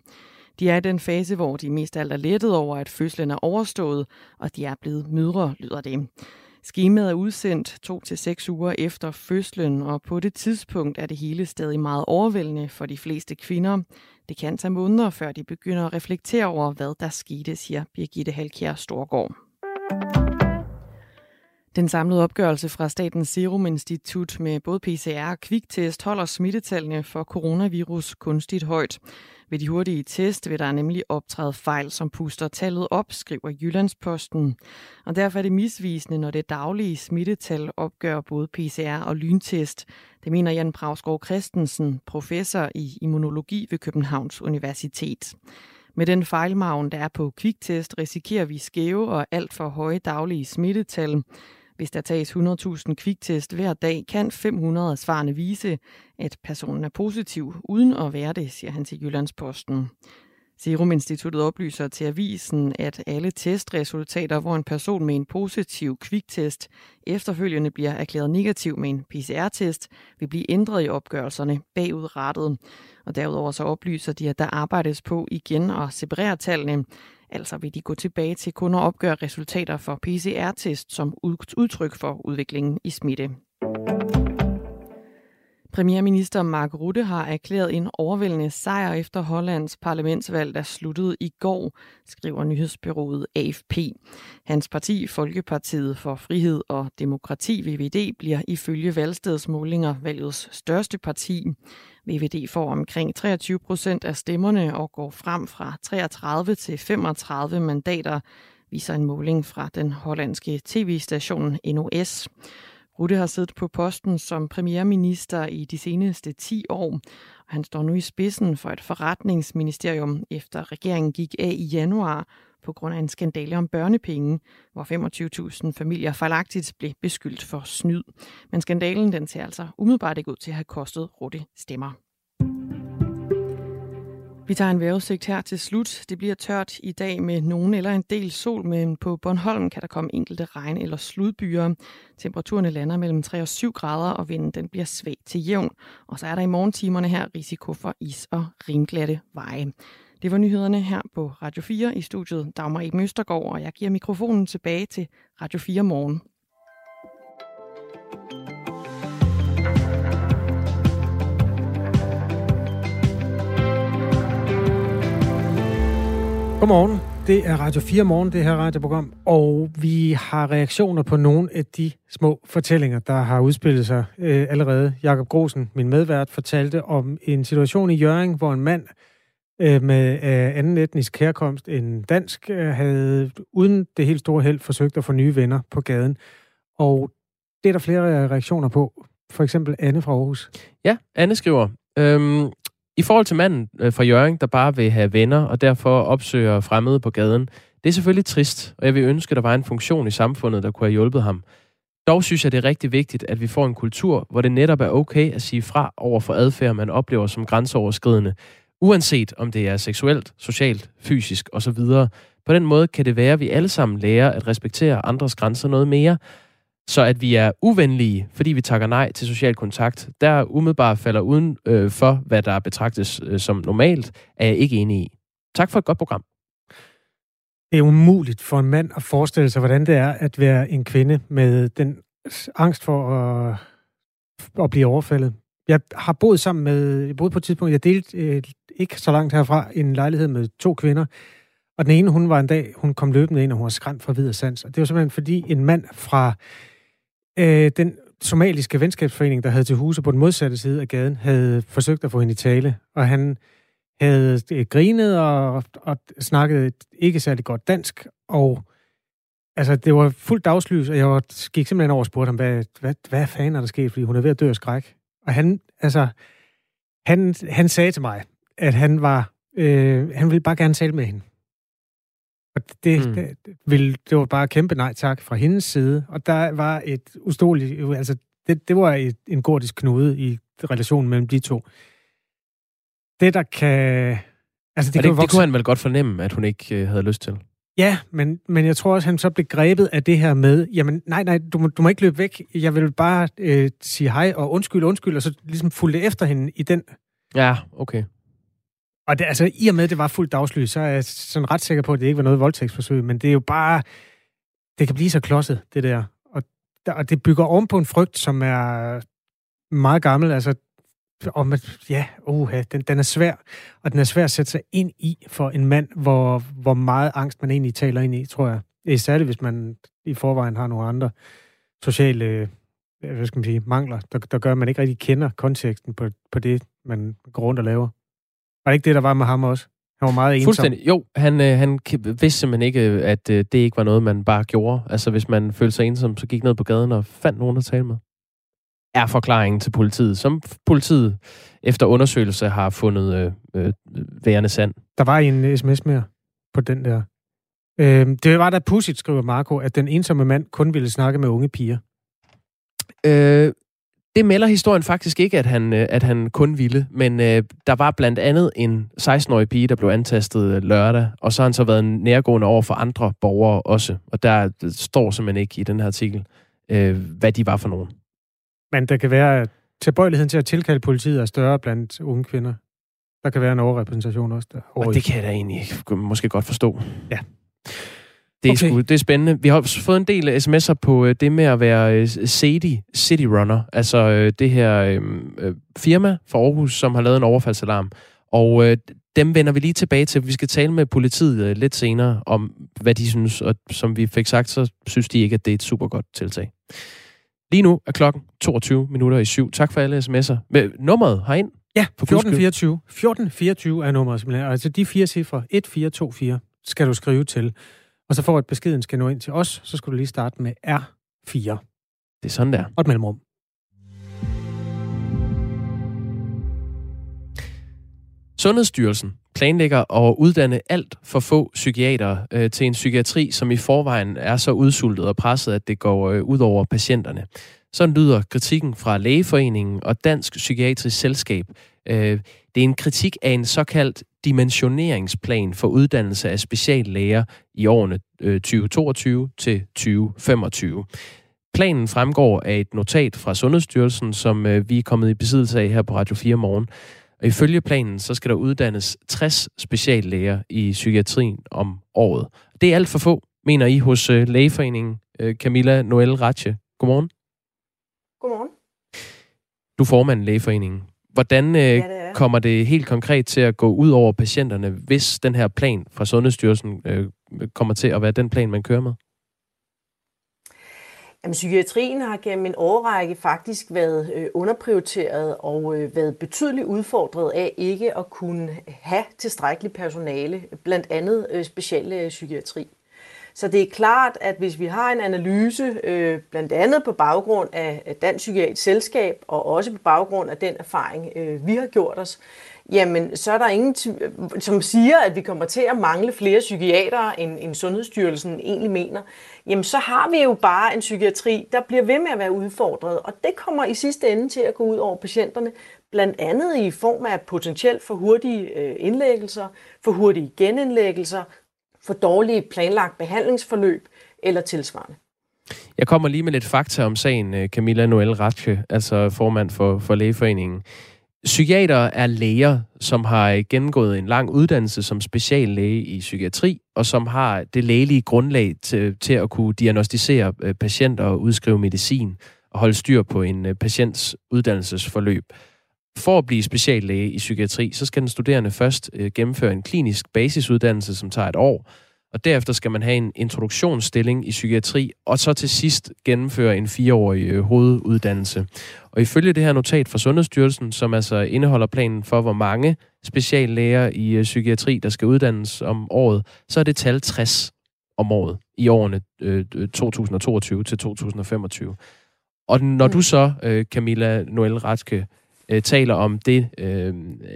De er i den fase, hvor de mest alt er lettet over, at fødslen er overstået, og de er blevet mødre, lyder det. Skemaet er udsendt to til seks uger efter fødslen, og på det tidspunkt er det hele stadig meget overvældende for de fleste kvinder. Det kan tage måneder, før de begynder at reflektere over, hvad der skete, siger Birgitte Halkjær Storgård. Den samlede opgørelse fra Statens Serum Institut med både PCR og kviktest holder smittetallene for coronavirus kunstigt højt. Ved de hurtige test vil der nemlig optræde fejl, som puster tallet op, skriver Jyllandsposten. Og derfor er det misvisende, når det daglige smittetal opgør både PCR og lyntest. Det mener Jan Pravsgaard Christensen, professor i immunologi ved Københavns Universitet. Med den fejlmagen, der er på kviktest, risikerer vi skæve og alt for høje daglige smittetal. Hvis der tages 100.000 kviktest hver dag, kan 500 af svarene vise, at personen er positiv, uden at være det, siger han til Jyllandsposten. Serum Instituttet oplyser til avisen, at alle testresultater, hvor en person med en positiv kviktest efterfølgende bliver erklæret negativ med en PCR-test, vil blive ændret i opgørelserne bagudrettet. Og derudover så oplyser de, at der arbejdes på igen at separere tallene, Altså vil de gå tilbage til kun at opgøre resultater for PCR-test som udtryk for udviklingen i smitte. Premierminister Mark Rutte har erklæret en overvældende sejr efter Hollands parlamentsvalg, der sluttede i går, skriver nyhedsbyrået AFP. Hans parti, Folkepartiet for Frihed og Demokrati, VVD, bliver ifølge valgstedsmålinger valgets største parti. VVD får omkring 23 procent af stemmerne og går frem fra 33 til 35 mandater, viser en måling fra den hollandske tv-station NOS. Rutte har siddet på posten som premierminister i de seneste 10 år, og han står nu i spidsen for et forretningsministerium, efter regeringen gik af i januar på grund af en skandale om børnepenge, hvor 25.000 familier fejlagtigt blev beskyldt for snyd. Men skandalen den ser altså umiddelbart ikke ud til at have kostet Rutte stemmer. Vi tager en vejrudsigt her til slut. Det bliver tørt i dag med nogen eller en del sol, men på Bornholm kan der komme enkelte regn- eller sludbyer. Temperaturerne lander mellem 3 og 7 grader, og vinden den bliver svag til jævn. Og så er der i morgentimerne her risiko for is og rimglatte veje. Det var nyhederne her på Radio 4 i studiet Dagmar Eben Møstergaard, og jeg giver mikrofonen tilbage til Radio 4 morgen. Godmorgen. Det er Radio 4 Morgen, det her radioprogram, og vi har reaktioner på nogle af de små fortællinger, der har udspillet sig øh, allerede. Jakob Grosen, min medvært, fortalte om en situation i Jøring, hvor en mand øh, med øh, anden etnisk herkomst end dansk øh, havde uden det helt store held forsøgt at få nye venner på gaden. Og det er der flere reaktioner på. For eksempel Anne fra Aarhus. Ja, Anne skriver, øhm, i forhold til manden øh, fra Jørgen, der bare vil have venner og derfor opsøger fremmede på gaden, det er selvfølgelig trist, og jeg vil ønske, at der var en funktion i samfundet, der kunne have hjulpet ham. Dog synes jeg, det er rigtig vigtigt, at vi får en kultur, hvor det netop er okay at sige fra over for adfærd, man oplever som grænseoverskridende, uanset om det er seksuelt, socialt, fysisk osv. På den måde kan det være, at vi alle sammen lærer at respektere andres grænser noget mere. Så at vi er uvenlige, fordi vi takker nej til social kontakt, der umiddelbart falder uden øh, for, hvad der betragtes øh, som normalt, er jeg ikke enig i. Tak for et godt program. Det er umuligt for en mand at forestille sig, hvordan det er at være en kvinde med den angst for at, at blive overfaldet. Jeg har boet sammen med, jeg boede på et tidspunkt, jeg delte øh, ikke så langt herfra en lejlighed med to kvinder, og den ene, hun var en dag, hun kom løbende ind, og hun var skræmt fra videre sans. Og det var simpelthen fordi en mand fra øh, den somaliske venskabsforening, der havde til huse på den modsatte side af gaden, havde forsøgt at få hende i tale, og han havde øh, grinet og, og snakket ikke særlig godt dansk, og altså, det var fuldt dagslys, og jeg var, gik simpelthen over og spurgte ham, hvad, hvad, hvad fanden er der sket, fordi hun er ved at dø af skræk. Og han, altså, han, han sagde til mig, at han var, øh, han ville bare gerne tale med hende. Og det, mm. det, ville, det var bare kæmpe nej tak fra hendes side. Og der var et ustoligt, altså det, det var et, en gordisk knude i relationen mellem de to. Det, der kan... Altså, det, kan det, vokse... det kunne han vel godt fornemme, at hun ikke øh, havde lyst til? Ja, men, men jeg tror også, han så blev grebet af det her med, jamen nej, nej, du må, du må ikke løbe væk. Jeg vil bare øh, sige hej og undskyld, undskyld, og så ligesom fulgte efter hende i den. Ja, okay. Og det, altså, i og med, at det var fuldt dagslys, så er jeg sådan ret sikker på, at det ikke var noget voldtægtsforsøg, men det er jo bare, det kan blive så klodset, det der. Og, der, og det bygger oven på en frygt, som er meget gammel. Altså, om at, ja, uha, den, den er svær, og den er svær at sætte sig ind i for en mand, hvor, hvor meget angst man egentlig taler ind i, tror jeg. Særligt, hvis man i forvejen har nogle andre sociale øh, hvad skal man sige, mangler, der, der gør, at man ikke rigtig kender konteksten på, på det, man går rundt og laver. Var det ikke det, der var med ham også? Han var meget ensom. Fuldstændig. Jo, han, øh, han vidste simpelthen ikke, at øh, det ikke var noget, man bare gjorde. Altså, hvis man følte sig ensom, så gik ned på gaden og fandt nogen at tale med. Er forklaringen til politiet, som politiet efter undersøgelse har fundet øh, øh, værende sand. Der var en sms mere på den der. Øh, det var da pudsigt, skriver Marco, at den ensomme mand kun ville snakke med unge piger. Øh, det melder historien faktisk ikke, at han, øh, at han kun ville, men øh, der var blandt andet en 16-årig pige, der blev antastet øh, lørdag, og så har han så været nærgående over for andre borgere også, og der står simpelthen ikke i den her artikel, øh, hvad de var for nogen. Men der kan være tilbøjeligheden til at tilkalde politiet er større blandt unge kvinder. Der kan være en overrepræsentation også der. Og det kan jeg da egentlig måske godt forstå. Ja. Det er, okay. sgu, det er spændende. Vi har fået en del sms'er på øh, det med at være øh, Sadie City Runner, altså øh, det her øh, firma fra Aarhus, som har lavet en overfaldsalarm. Og øh, dem vender vi lige tilbage til. Vi skal tale med politiet øh, lidt senere om, hvad de synes. Og som vi fik sagt, så synes de ikke, at det er et super godt tiltag. Lige nu er klokken 22 minutter i syv. Tak for alle sms'er. Med nummeret herind? Ja, 1424. 1424 er nummeret simpelthen. Altså de fire cifre, 1424, skal du skrive til og så for at beskeden skal nå ind til os, så skal du lige starte med R4. Det er sådan der. Og et mellemrum. Sundhedsstyrelsen planlægger at uddanne alt for få psykiater øh, til en psykiatri, som i forvejen er så udsultet og presset, at det går øh, ud over patienterne. Sådan lyder kritikken fra Lægeforeningen og Dansk Psykiatrisk Selskab. Øh, det er en kritik af en såkaldt dimensioneringsplan for uddannelse af speciallæger i årene 2022 øh, til 2025. Planen fremgår af et notat fra Sundhedsstyrelsen, som øh, vi er kommet i besiddelse af her på Radio 4 morgen. Og ifølge planen, så skal der uddannes 60 speciallæger i psykiatrien om året. Det er alt for få, mener I hos øh, Lægeforeningen. Camilla Noel Ratche. Godmorgen. Godmorgen. Du er formand i Lægeforeningen. Hvordan øh, ja, det kommer det helt konkret til at gå ud over patienterne, hvis den her plan fra Sundhedsstyrelsen øh, kommer til at være den plan, man kører med? Jamen, psykiatrien har gennem en årrække faktisk været øh, underprioriteret og øh, været betydeligt udfordret af ikke at kunne have tilstrækkeligt personale, blandt andet øh, specielle psykiatri. Så det er klart, at hvis vi har en analyse, øh, blandt andet på baggrund af Dansk Psykiatrisk Selskab, og også på baggrund af den erfaring, øh, vi har gjort os, jamen så er der ingen, som siger, at vi kommer til at mangle flere psykiatere, end, end Sundhedsstyrelsen egentlig mener. Jamen så har vi jo bare en psykiatri, der bliver ved med at være udfordret, og det kommer i sidste ende til at gå ud over patienterne, blandt andet i form af potentielt for hurtige øh, indlæggelser, for hurtige genindlæggelser, for dårlige planlagt behandlingsforløb eller tilsvarende. Jeg kommer lige med lidt fakta om sagen, øh, Camilla Noel Ratche, altså formand for, for Lægeforeningen. Psykiater er læger, som har gennemgået en lang uddannelse som speciallæge i psykiatri, og som har det lægelige grundlag til, til at kunne diagnostisere øh, patienter og udskrive medicin og holde styr på en øh, patients uddannelsesforløb. For at blive speciallæge i psykiatri, så skal den studerende først gennemføre en klinisk basisuddannelse, som tager et år, og derefter skal man have en introduktionsstilling i psykiatri, og så til sidst gennemføre en fireårig øh, hoveduddannelse. Og ifølge det her notat fra Sundhedsstyrelsen, som altså indeholder planen for, hvor mange speciallæger i øh, psykiatri, der skal uddannes om året, så er det tal 60 om året i årene øh, 2022 til 2025. Og når du så, øh, Camilla Noel Ratke, øh, taler om det øh,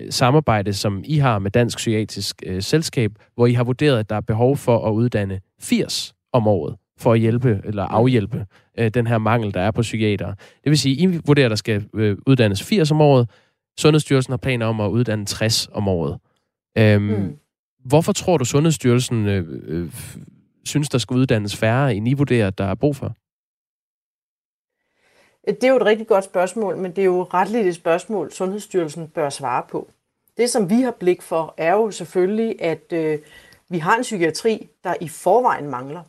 samarbejde, som I har med Dansk Psykiatrisk øh, Selskab, hvor I har vurderet, at der er behov for at uddanne 80 om året for at hjælpe eller afhjælpe øh, den her mangel, der er på psykiater. Det vil sige, I vurderer, at der skal øh, uddannes 80 om året. Sundhedsstyrelsen har planer om at uddanne 60 om året. Øhm, mm. Hvorfor tror du, Sundhedsstyrelsen øh, øh, synes, der skal uddannes færre, end I vurderer, der er brug for? Det er jo et rigtig godt spørgsmål, men det er jo retligt et spørgsmål, Sundhedsstyrelsen bør svare på. Det, som vi har blik for, er jo selvfølgelig, at øh, vi har en psykiatri, der i forvejen mangler.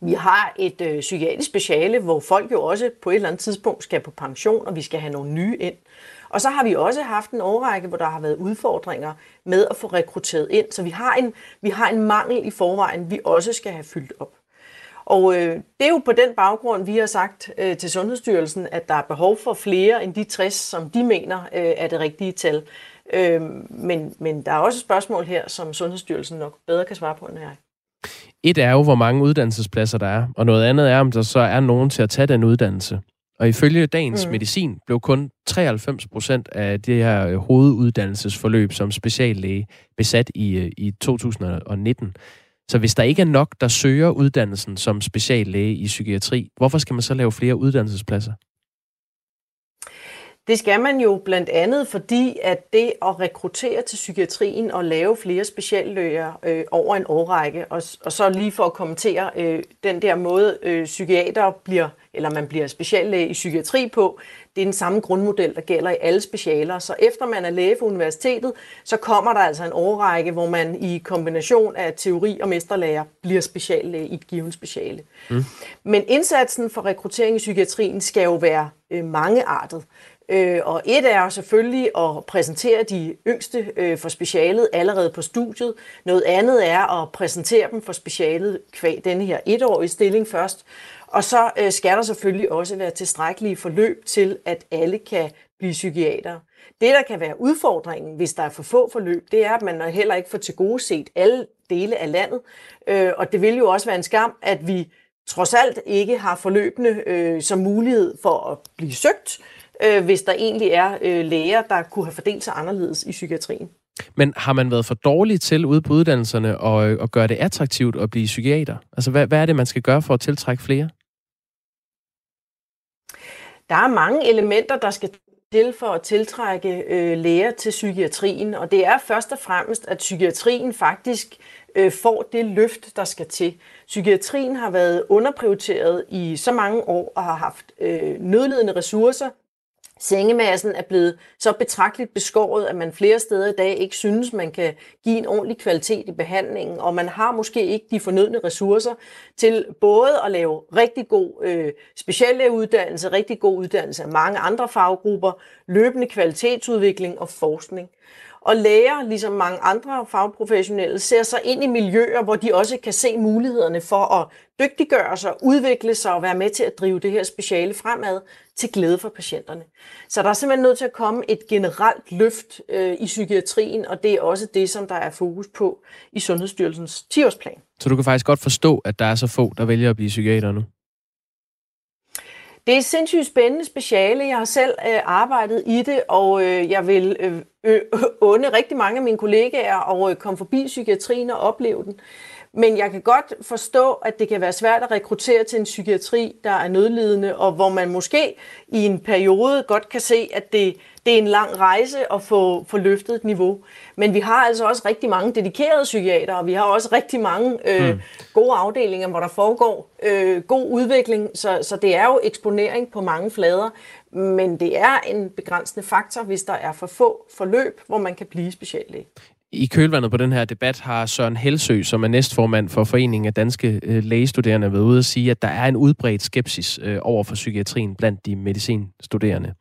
Vi har et øh, psykiatrisk speciale, hvor folk jo også på et eller andet tidspunkt skal på pension, og vi skal have nogle nye ind. Og så har vi også haft en årrække, hvor der har været udfordringer med at få rekrutteret ind. Så vi har en, vi har en mangel i forvejen, vi også skal have fyldt op. Og øh, det er jo på den baggrund, vi har sagt øh, til Sundhedsstyrelsen, at der er behov for flere end de 60, som de mener øh, er det rigtige tal. Øh, men, men der er også et spørgsmål her, som Sundhedsstyrelsen nok bedre kan svare på end jeg. Et er jo, hvor mange uddannelsespladser der er, og noget andet er, om der så er nogen til at tage den uddannelse. Og ifølge dagens mm. medicin blev kun 93 procent af det her hoveduddannelsesforløb som speciallæge besat i, øh, i 2019. Så hvis der ikke er nok, der søger uddannelsen som speciallæge i psykiatri, hvorfor skal man så lave flere uddannelsespladser? Det skal man jo blandt andet, fordi at det at rekruttere til psykiatrien og lave flere speciallæger øh, over en årrække, og, og så lige for at kommentere øh, den der måde, øh, psykiater bliver, eller man bliver speciallæge i psykiatri på, det er den samme grundmodel, der gælder i alle specialer. Så efter man er læge for universitetet, så kommer der altså en årrække, hvor man i kombination af teori og mesterlærer bliver speciallæge i et givet speciale. Mm. Men indsatsen for rekruttering i psykiatrien skal jo være øh, mangeartet. Øh, og et er selvfølgelig at præsentere de yngste øh, for specialet allerede på studiet. Noget andet er at præsentere dem for specialet kvæg denne her etårige stilling først. Og så øh, skal der selvfølgelig også være tilstrækkelige forløb til, at alle kan blive psykiater. Det, der kan være udfordringen, hvis der er for få forløb, det er, at man heller ikke får til gode set alle dele af landet. Øh, og det vil jo også være en skam, at vi trods alt ikke har forløbende øh, som mulighed for at blive søgt, øh, hvis der egentlig er øh, læger, der kunne have fordelt sig anderledes i psykiatrien. Men har man været for dårlig til ude på uddannelserne og, øh, at gøre det attraktivt at blive psykiater? Altså, hvad, hvad er det, man skal gøre for at tiltrække flere? Der er mange elementer, der skal til for at tiltrække øh, læger til psykiatrien, og det er først og fremmest, at psykiatrien faktisk øh, får det løft, der skal til. Psykiatrien har været underprioriteret i så mange år og har haft øh, nødledende ressourcer Sengemassen er blevet så betragteligt beskåret, at man flere steder i dag ikke synes, man kan give en ordentlig kvalitet i behandlingen, og man har måske ikke de fornødne ressourcer til både at lave rigtig god øh, speciallægeuddannelse, rigtig god uddannelse af mange andre faggrupper, løbende kvalitetsudvikling og forskning. Og læger, ligesom mange andre fagprofessionelle, ser sig ind i miljøer, hvor de også kan se mulighederne for at dygtiggøre sig, udvikle sig og være med til at drive det her speciale fremad til glæde for patienterne. Så der er simpelthen nødt til at komme et generelt løft øh, i psykiatrien, og det er også det, som der er fokus på i Sundhedsstyrelsens 10-årsplan. Så du kan faktisk godt forstå, at der er så få, der vælger at blive psykiater nu? Det er et sindssygt spændende speciale. Jeg har selv øh, arbejdet i det, og øh, jeg vil øh, øh, unde rigtig mange af mine kollegaer at øh, komme forbi psykiatrien og opleve den. Men jeg kan godt forstå, at det kan være svært at rekruttere til en psykiatri, der er nødlidende, og hvor man måske i en periode godt kan se, at det, det er en lang rejse at få, få løftet et niveau. Men vi har altså også rigtig mange dedikerede psykiater, og vi har også rigtig mange øh, mm. gode afdelinger, hvor der foregår øh, god udvikling. Så, så det er jo eksponering på mange flader, men det er en begrænsende faktor, hvis der er for få forløb, hvor man kan blive speciallæge. I kølvandet på den her debat har Søren Helsø, som er næstformand for Foreningen af Danske øh, Lægestuderende, været ude at sige, at der er en udbredt skepsis øh, over for psykiatrien blandt de medicinstuderende.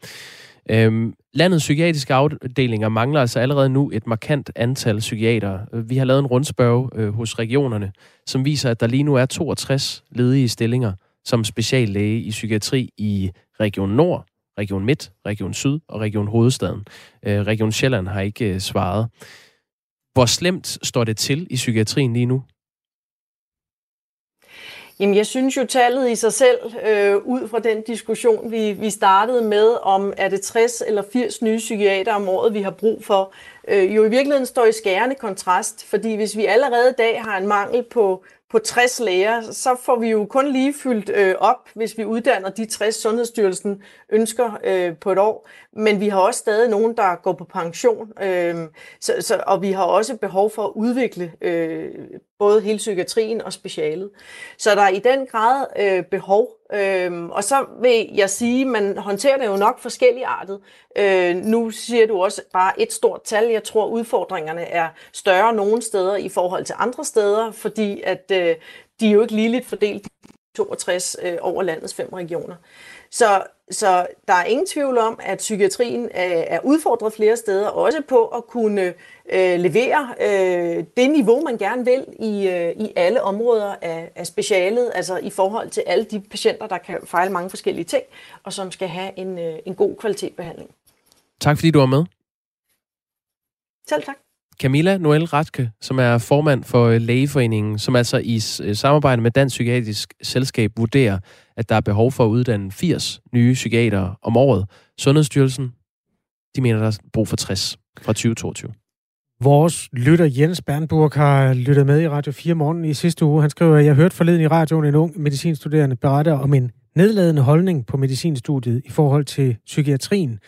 Øhm, landets psykiatriske afdelinger mangler altså allerede nu et markant antal psykiater. Vi har lavet en rundspørg øh, hos regionerne, som viser, at der lige nu er 62 ledige stillinger som speciallæge i psykiatri i Region Nord, Region Midt, Region Syd og Region Hovedstaden. Øh, Region Sjælland har ikke øh, svaret. Hvor slemt står det til i psykiatrien lige nu? Jamen, jeg synes jo tallet i sig selv, øh, ud fra den diskussion, vi, vi startede med, om er det 60 eller 80 nye psykiater om året, vi har brug for, øh, jo i virkeligheden står i skærende kontrast. Fordi hvis vi allerede i dag har en mangel på på 60 læger, så får vi jo kun lige fyldt øh, op, hvis vi uddanner de 60, Sundhedsstyrelsen ønsker øh, på et år. Men vi har også stadig nogen, der går på pension, øh, så, så, og vi har også behov for at udvikle øh, både hele psykiatrien og specialet. Så der er i den grad øh, behov. Øhm, og så vil jeg sige, at man håndterer det jo nok forskelligartet. Øh, nu siger du også bare et stort tal. Jeg tror, udfordringerne er større nogle steder i forhold til andre steder, fordi at øh, de er jo ikke ligeligt fordelt 62 øh, over landets fem regioner. Så, så der er ingen tvivl om, at psykiatrien er, udfordret flere steder, også på at kunne øh, levere øh, det niveau, man gerne vil i, øh, i alle områder af, af specialet, altså i forhold til alle de patienter, der kan fejle mange forskellige ting, og som skal have en, øh, en god kvalitetsbehandling. Tak fordi du var med. Selv tak. Camilla Noel Ratke, som er formand for øh, Lægeforeningen, som altså i øh, samarbejde med Dansk Psykiatrisk Selskab vurderer, at der er behov for at uddanne 80 nye psykiatere om året. Sundhedsstyrelsen, de mener, der er brug for 60 fra 2022. Vores lytter Jens Bernburg har lyttet med i Radio 4 morgen i sidste uge. Han skriver, at jeg hørte forleden i radioen en ung medicinstuderende berette om en nedladende holdning på medicinstudiet i forhold til psykiatrien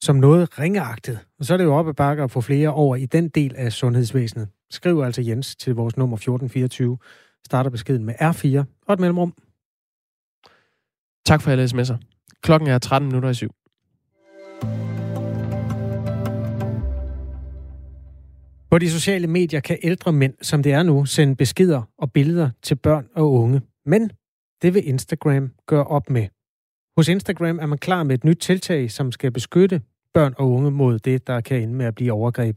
som noget ringeagtet. Og så er det jo op ad bakke at få flere over i den del af sundhedsvæsenet. Skriv altså Jens til vores nummer 1424. Starter beskeden med R4 og et mellemrum. Tak for alle sms'er. Klokken er 13 minutter i syv. På de sociale medier kan ældre mænd, som det er nu, sende beskeder og billeder til børn og unge. Men det vil Instagram gøre op med. Hos Instagram er man klar med et nyt tiltag, som skal beskytte børn og unge mod det, der kan ende med at blive overgreb.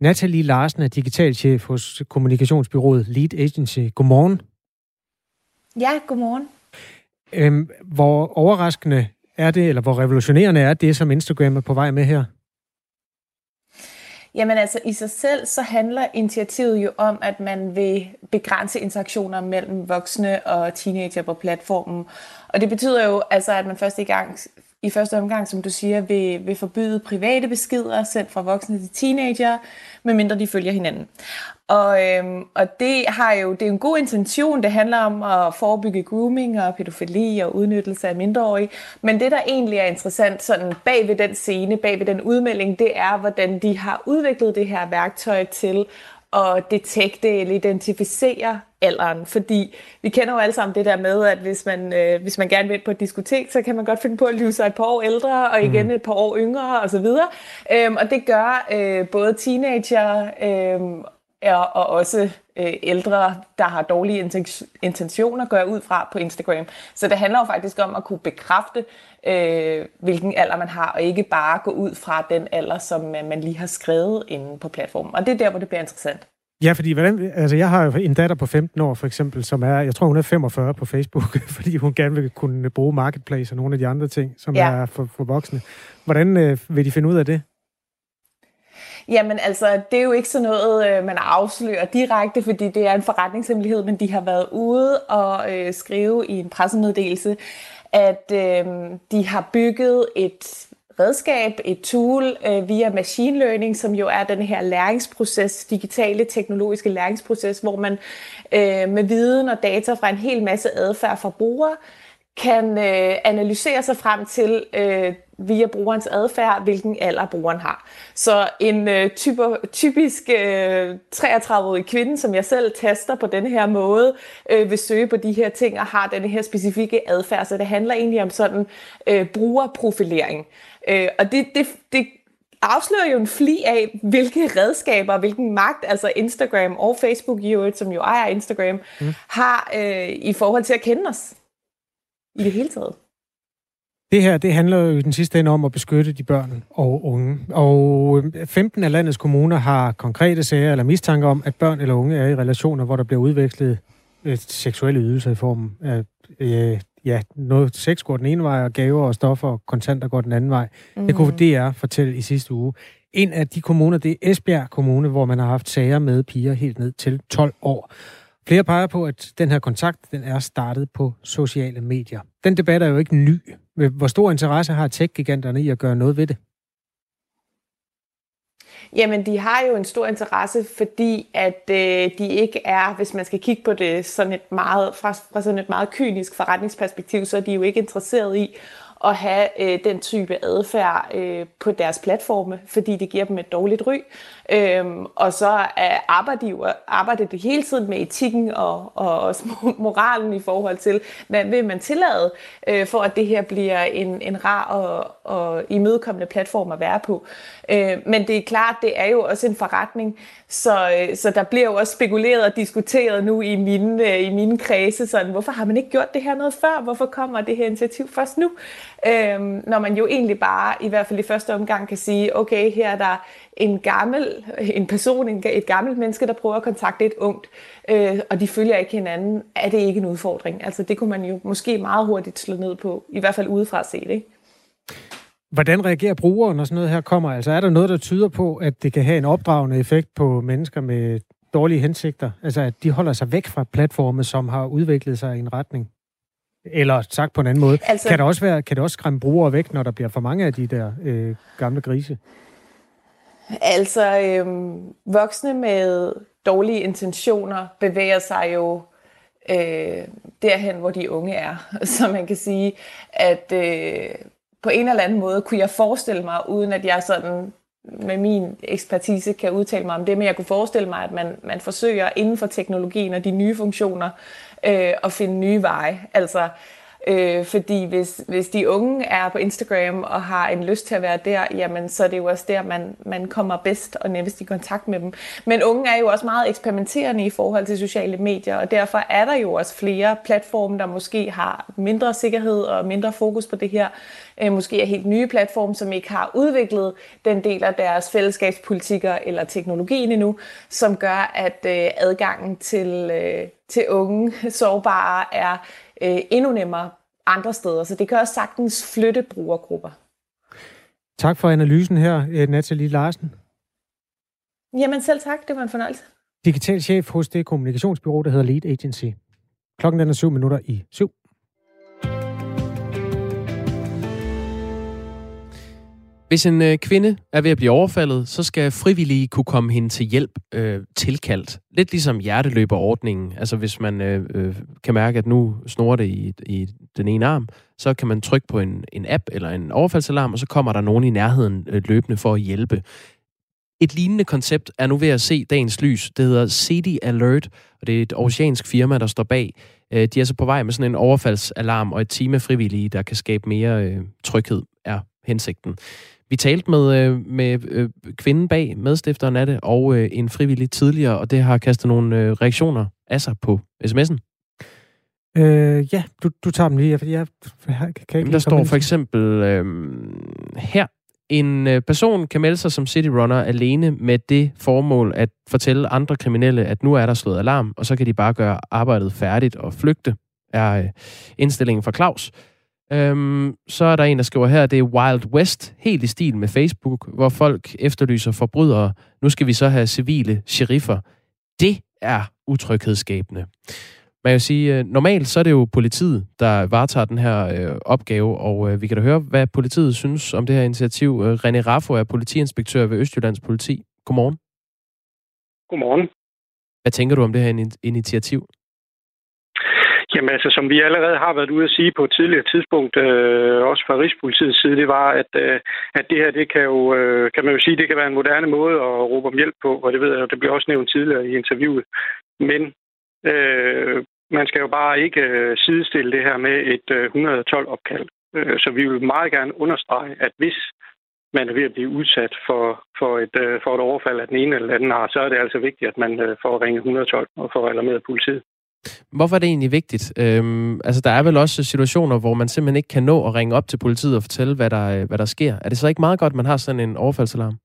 Natalie Larsen er digitalchef hos kommunikationsbyrået Lead Agency. Godmorgen. Ja, godmorgen. Øhm, hvor overraskende er det, eller hvor revolutionerende er det, som Instagram er på vej med her? Jamen altså i sig selv, så handler initiativet jo om, at man vil begrænse interaktioner mellem voksne og teenager på platformen. Og det betyder jo altså, at man først i gang i første omgang, som du siger, vil, vil forbyde private beskeder sendt fra voksne til teenager, medmindre de følger hinanden. Og, øhm, og det har jo det er en god intention. Det handler om at forebygge grooming og pædofili og udnyttelse af mindreårige. Men det, der egentlig er interessant sådan bag ved den scene, bag ved den udmelding, det er, hvordan de har udviklet det her værktøj til at detekte eller identificere alderen. Fordi vi kender jo alle sammen det der med, at hvis man, øh, hvis man gerne vil på et diskotek, så kan man godt finde på at lyve sig et par år ældre, og igen mm. et par år yngre osv. Øhm, og det gør øh, både teenager øh, og også øh, ældre, der har dårlige intentioner, gør ud fra på Instagram. Så det handler jo faktisk om at kunne bekræfte, øh, hvilken alder man har, og ikke bare gå ud fra den alder, som man lige har skrevet inde på platformen. Og det er der, hvor det bliver interessant. Ja, fordi hvordan, altså jeg har jo en datter på 15 år for eksempel, som er, jeg tror hun er 45 på Facebook, fordi hun gerne vil kunne bruge Marketplace og nogle af de andre ting, som ja. er for, for voksne. Hvordan øh, vil de finde ud af det? Jamen altså, det er jo ikke sådan noget, øh, man afslører direkte, fordi det er en forretningshemmelighed, men de har været ude og øh, skrive i en pressemeddelelse, at øh, de har bygget et redskab, et tool øh, via machine learning, som jo er den her læringsproces, digitale teknologiske læringsproces, hvor man øh, med viden og data fra en hel masse adfærd fra brugere kan øh, analysere sig frem til øh, via brugerens adfærd, hvilken alder brugeren har. Så en øh, typer, typisk øh, 33-årig kvinde, som jeg selv tester på den her måde, øh, vil søge på de her ting og har den her specifikke adfærd. Så det handler egentlig om sådan øh, brugerprofilering. Øh, og det, det, det afslører jo en fli af, hvilke redskaber, hvilken magt, altså Instagram og Facebook, som jo ejer Instagram, mm. har øh, i forhold til at kende os i det hele taget. Det her, det handler jo i den sidste ende om at beskytte de børn og unge. Og 15 af landets kommuner har konkrete sager eller mistanke om, at børn eller unge er i relationer, hvor der bliver udvekslet øh, seksuelle ydelser i form af øh, ja, noget sex går den ene vej, og gaver og stoffer og kontanter går den anden vej. Mm. Det kunne DR fortælle i sidste uge. En af de kommuner, det er Esbjerg Kommune, hvor man har haft sager med piger helt ned til 12 år. Flere peger på, at den her kontakt den er startet på sociale medier. Den debat er jo ikke ny. Hvor stor interesse har tech-giganterne i at gøre noget ved det? Jamen, de har jo en stor interesse, fordi at øh, de ikke er, hvis man skal kigge på det sådan et meget, fra, fra sådan et meget kynisk forretningsperspektiv, så er de jo ikke interesseret i at have øh, den type adfærd øh, på deres platforme, fordi det giver dem et dårligt ry. Øhm, og så arbejder de arbejder de hele tiden med etikken og, og også moralen i forhold til, hvad vil man tillade, øh, for at det her bliver en, en rar og, og imødekommende platform at være på. Øh, men det er klart, det er jo også en forretning, så, øh, så der bliver jo også spekuleret og diskuteret nu i mine, øh, i mine kredse, sådan, hvorfor har man ikke gjort det her noget før? Hvorfor kommer det her initiativ først nu? Øhm, når man jo egentlig bare, i hvert fald i første omgang, kan sige, okay, her er der en gammel, en person, en, et gammelt menneske, der prøver at kontakte et ungt, øh, og de følger ikke hinanden, er det ikke en udfordring. Altså det kunne man jo måske meget hurtigt slå ned på, i hvert fald udefra set, ikke? Hvordan reagerer brugere, når sådan noget her kommer? Altså er der noget, der tyder på, at det kan have en opdragende effekt på mennesker med dårlige hensigter? Altså at de holder sig væk fra platforme, som har udviklet sig i en retning? Eller sagt på en anden måde, altså, kan, det også være, kan det også skræmme brugere væk, når der bliver for mange af de der øh, gamle grise? Altså, øhm, voksne med dårlige intentioner bevæger sig jo øh, derhen, hvor de unge er. Så man kan sige, at øh, på en eller anden måde kunne jeg forestille mig, uden at jeg sådan med min ekspertise kan udtale mig om det, men jeg kunne forestille mig, at man, man forsøger inden for teknologien og de nye funktioner øh, at finde nye veje. Altså, Øh, fordi hvis, hvis de unge er på Instagram og har en lyst til at være der, jamen så er det jo også der, man, man kommer bedst og nemmest i kontakt med dem. Men unge er jo også meget eksperimenterende i forhold til sociale medier, og derfor er der jo også flere platforme, der måske har mindre sikkerhed og mindre fokus på det her. Øh, måske er helt nye platforme, som ikke har udviklet den del af deres fællesskabspolitikker eller teknologien endnu, som gør, at øh, adgangen til, øh, til unge sårbare er øh, endnu nemmere andre steder. Så det kan også sagtens flytte brugergrupper. Tak for analysen her, øh, Nathalie Larsen. Jamen selv tak, det var en fornøjelse. Digital chef hos det kommunikationsbyrå, der hedder Lead Agency. Klokken er syv minutter i syv. Hvis en øh, kvinde er ved at blive overfaldet, så skal frivillige kunne komme hende til hjælp øh, tilkaldt. Lidt ligesom hjerteløberordningen. Altså hvis man øh, øh, kan mærke, at nu snor det i, i den ene arm, så kan man trykke på en, en app eller en overfaldsalarm, og så kommer der nogen i nærheden øh, løbende for at hjælpe. Et lignende koncept er nu ved at se dagens lys. Det hedder City Alert, og det er et oceansk firma, der står bag. Øh, de er så på vej med sådan en overfaldsalarm og et team af frivillige, der kan skabe mere øh, tryghed, er hensigten. Vi talte med, øh, med øh, kvinden bag, medstifteren af det, og øh, en frivillig tidligere, og det har kastet nogle reaktioner af sig på sms'en. Øh, ja, du, du tager dem lige, fordi jeg, jeg kan ikke Der står for eksempel øh, her, en person kan melde sig som city runner alene med det formål at fortælle andre kriminelle, at nu er der slået alarm, og så kan de bare gøre arbejdet færdigt og flygte, er indstillingen fra Claus. Øhm, så er der en, der skriver her, det er Wild West, helt i stil med Facebook, hvor folk efterlyser forbrydere. Nu skal vi så have civile sheriffer. Det er utryghedsskabende. Man kan sige, øh, normalt så er det jo politiet, der varetager den her øh, opgave, og øh, vi kan da høre, hvad politiet synes om det her initiativ. Øh, René Raffo er politiinspektør ved Østjyllands Politi. Godmorgen. Godmorgen. Hvad tænker du om det her initiativ? Jamen altså, som vi allerede har været ude at sige på et tidligere tidspunkt, øh, også fra Rigspolitiets side, det var, at, øh, at det her, det kan jo, øh, kan man jo sige, det kan være en moderne måde at råbe om hjælp på, og det ved jeg, det blev også nævnt tidligere i interviewet. Men øh, man skal jo bare ikke øh, sidestille det her med et øh, 112-opkald. Øh, så vi vil meget gerne understrege, at hvis man er ved at blive udsat for, for, et, øh, for et overfald af den ene eller den anden art, så er det altså vigtigt, at man øh, får ringe 112 og får alarmeret politiet. Hvorfor er det egentlig vigtigt? Øhm, altså, der er vel også situationer, hvor man simpelthen ikke kan nå at ringe op til politiet og fortælle, hvad der, øh, hvad der sker. Er det så ikke meget godt, at man har sådan en overfaldsalarm?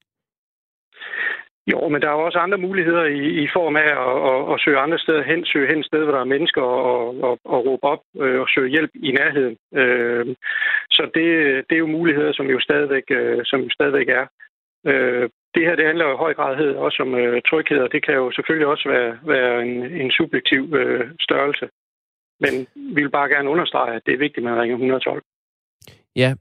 Jo, men der er jo også andre muligheder i, i form af at, at, at søge andre steder hen, søge hen sted, hvor der er mennesker, og, og, og råbe op øh, og søge hjælp i nærheden. Øh, så det, det er jo muligheder, som jo stadigvæk, øh, som stadigvæk er. Øh, det her det handler jo i høj grad også om øh, tryghed, og det kan jo selvfølgelig også være, være en, en subjektiv øh, størrelse. Men vi vil bare gerne understrege, at det er vigtigt, at man ringer 112. Ja,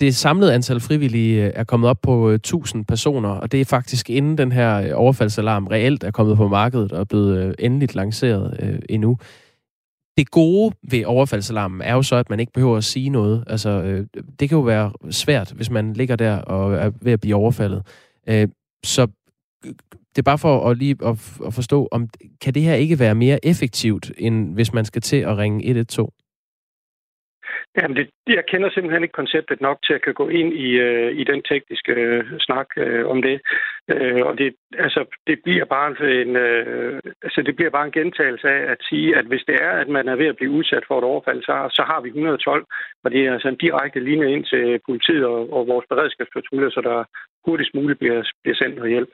det samlede antal frivillige øh, er kommet op på øh, 1000 personer, og det er faktisk inden den her øh, overfaldsalarm reelt er kommet på markedet og er blevet endeligt lanceret øh, endnu. Det gode ved overfaldsalarmen er jo så, at man ikke behøver at sige noget. Altså, øh, det kan jo være svært, hvis man ligger der og er ved at blive overfaldet. Øh, så det er bare for at lige at, at forstå, om kan det her ikke være mere effektivt, end hvis man skal til at ringe 112? Jamen, det, jeg kender simpelthen ikke konceptet nok til at kan gå ind i, øh, i den tekniske øh, snak øh, om det. Øh, og det, altså, det bliver bare en, øh, altså, det bliver bare en gentagelse af at sige, at hvis det er, at man er ved at blive udsat for et overfald, så, så har vi 112, og det er altså en direkte linje ind til politiet og, og vores beredskabspatruljer, så der hurtigst muligt bliver, bliver sendt noget hjælp.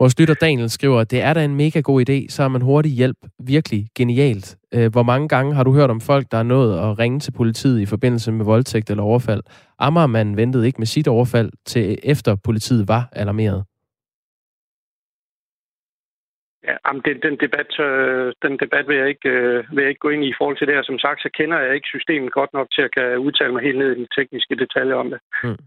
Vores lytter Daniel skriver, det er da en mega god idé, så er man hurtig hjælp virkelig genialt. Øh, hvor mange gange har du hørt om folk, der er nået at ringe til politiet i forbindelse med voldtægt eller overfald? Amagermanden ventede ikke med sit overfald til efter politiet var alarmeret. Ja, jamen den, den, debat, øh, den debat vil jeg, ikke, øh, vil jeg ikke gå ind i i forhold til det her. Som sagt, så kender jeg ikke systemet godt nok til at kan udtale mig helt ned i de tekniske detaljer om det. Hmm.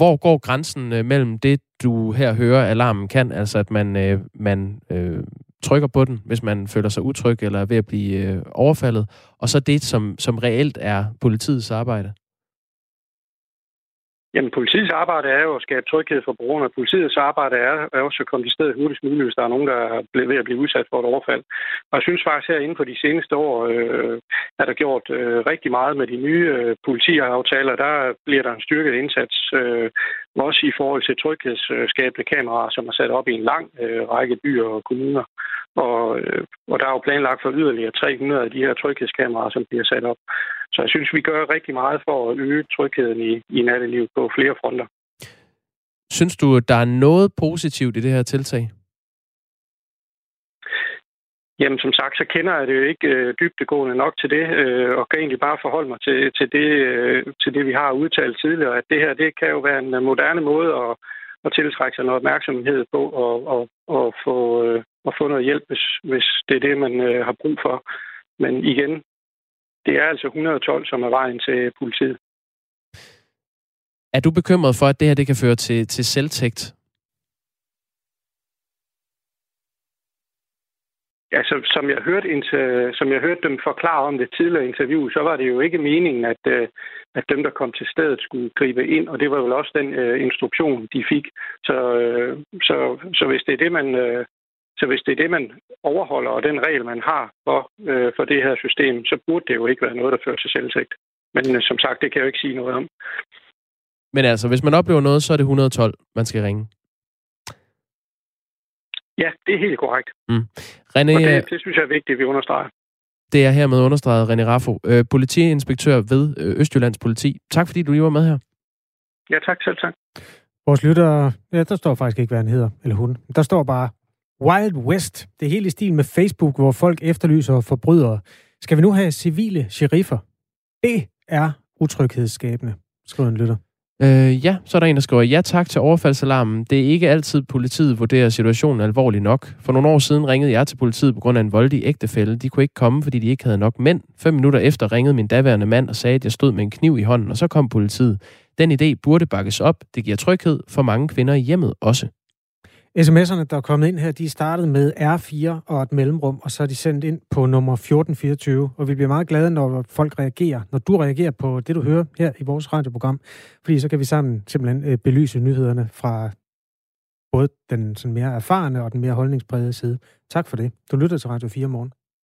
Hvor går grænsen øh, mellem det, du her hører, alarmen kan, altså at man, øh, man øh, trykker på den, hvis man føler sig utryg eller er ved at blive øh, overfaldet, og så det, som, som reelt er politiets arbejde? Jamen, politiets arbejde er jo at skabe tryghed for borgerne. Politiets arbejde er, er også at komme til stedet hurtigst muligt, hvis der er nogen, der er ved at blive udsat for et overfald. Og jeg synes faktisk, her inden for de seneste år øh, er der gjort øh, rigtig meget med de nye øh, politiaftaler. Der bliver der en styrket indsats, øh, også i forhold til tryghedsskabende kameraer, som er sat op i en lang øh, række byer og kommuner. Og, øh, og der er jo planlagt for yderligere 300 af de her tryghedskameraer, som bliver sat op. Så jeg synes, vi gør rigtig meget for at øge trygheden i, i nattelivet på flere fronter. Synes du, der er noget positivt i det her tiltag? Jamen, som sagt, så kender jeg det jo ikke øh, dybdegående nok til det, øh, og kan egentlig bare forholde mig til, til, det, øh, til det, vi har udtalt tidligere, at det her, det kan jo være en moderne måde at, at tiltrække sig noget opmærksomhed på, og, og, og få, øh, at få noget hjælp, hvis, hvis det er det, man øh, har brug for. Men igen, det er altså 112, som er vejen til politiet. Er du bekymret for, at det her det kan føre til, til selvtægt? Altså, som jeg, hørte, som jeg hørte dem forklare om det tidligere interview, så var det jo ikke meningen, at, øh, at dem, der kom til stedet, skulle gribe ind, og det var vel også den uh, instruktion, de fik. Så, uh, så, så hvis det er det, man, uh, så hvis det er det, man overholder, og den regel, man har for, øh, for det her system, så burde det jo ikke være noget, der fører til selvtægt. Men øh, som sagt, det kan jeg jo ikke sige noget om. Men altså, hvis man oplever noget, så er det 112, man skal ringe? Ja, det er helt korrekt. Mm. René, og det, det synes jeg er vigtigt, at vi understreger. Det er hermed understreget, René Raffo, øh, politiinspektør ved øh, Østjyllands Politi. Tak fordi du lige var med her. Ja, tak selv tak. Vores lytter, ja, der står faktisk ikke, hvad han hedder, eller hun. Der står bare, Wild West. Det er helt i stil med Facebook, hvor folk efterlyser forbrydere. Skal vi nu have civile sheriffer? Det er utryghedsskabende, skriver en lytter. Øh, ja, så er der en, der skriver, ja tak til overfaldsalarmen. Det er ikke altid, politiet vurderer situationen alvorlig nok. For nogle år siden ringede jeg til politiet på grund af en voldelig ægtefælde. De kunne ikke komme, fordi de ikke havde nok mænd. Fem minutter efter ringede min daværende mand og sagde, at jeg stod med en kniv i hånden, og så kom politiet. Den idé burde bakkes op. Det giver tryghed for mange kvinder i hjemmet også. SMS'erne, der er kommet ind her, de er startet med R4 og et mellemrum, og så er de sendt ind på nummer 1424. Og vi bliver meget glade, når folk reagerer, når du reagerer på det, du hører her i vores radioprogram, fordi så kan vi sammen simpelthen øh, belyse nyhederne fra både den sådan mere erfarne og den mere holdningsbrede side. Tak for det. Du lytter til Radio 4 morgen.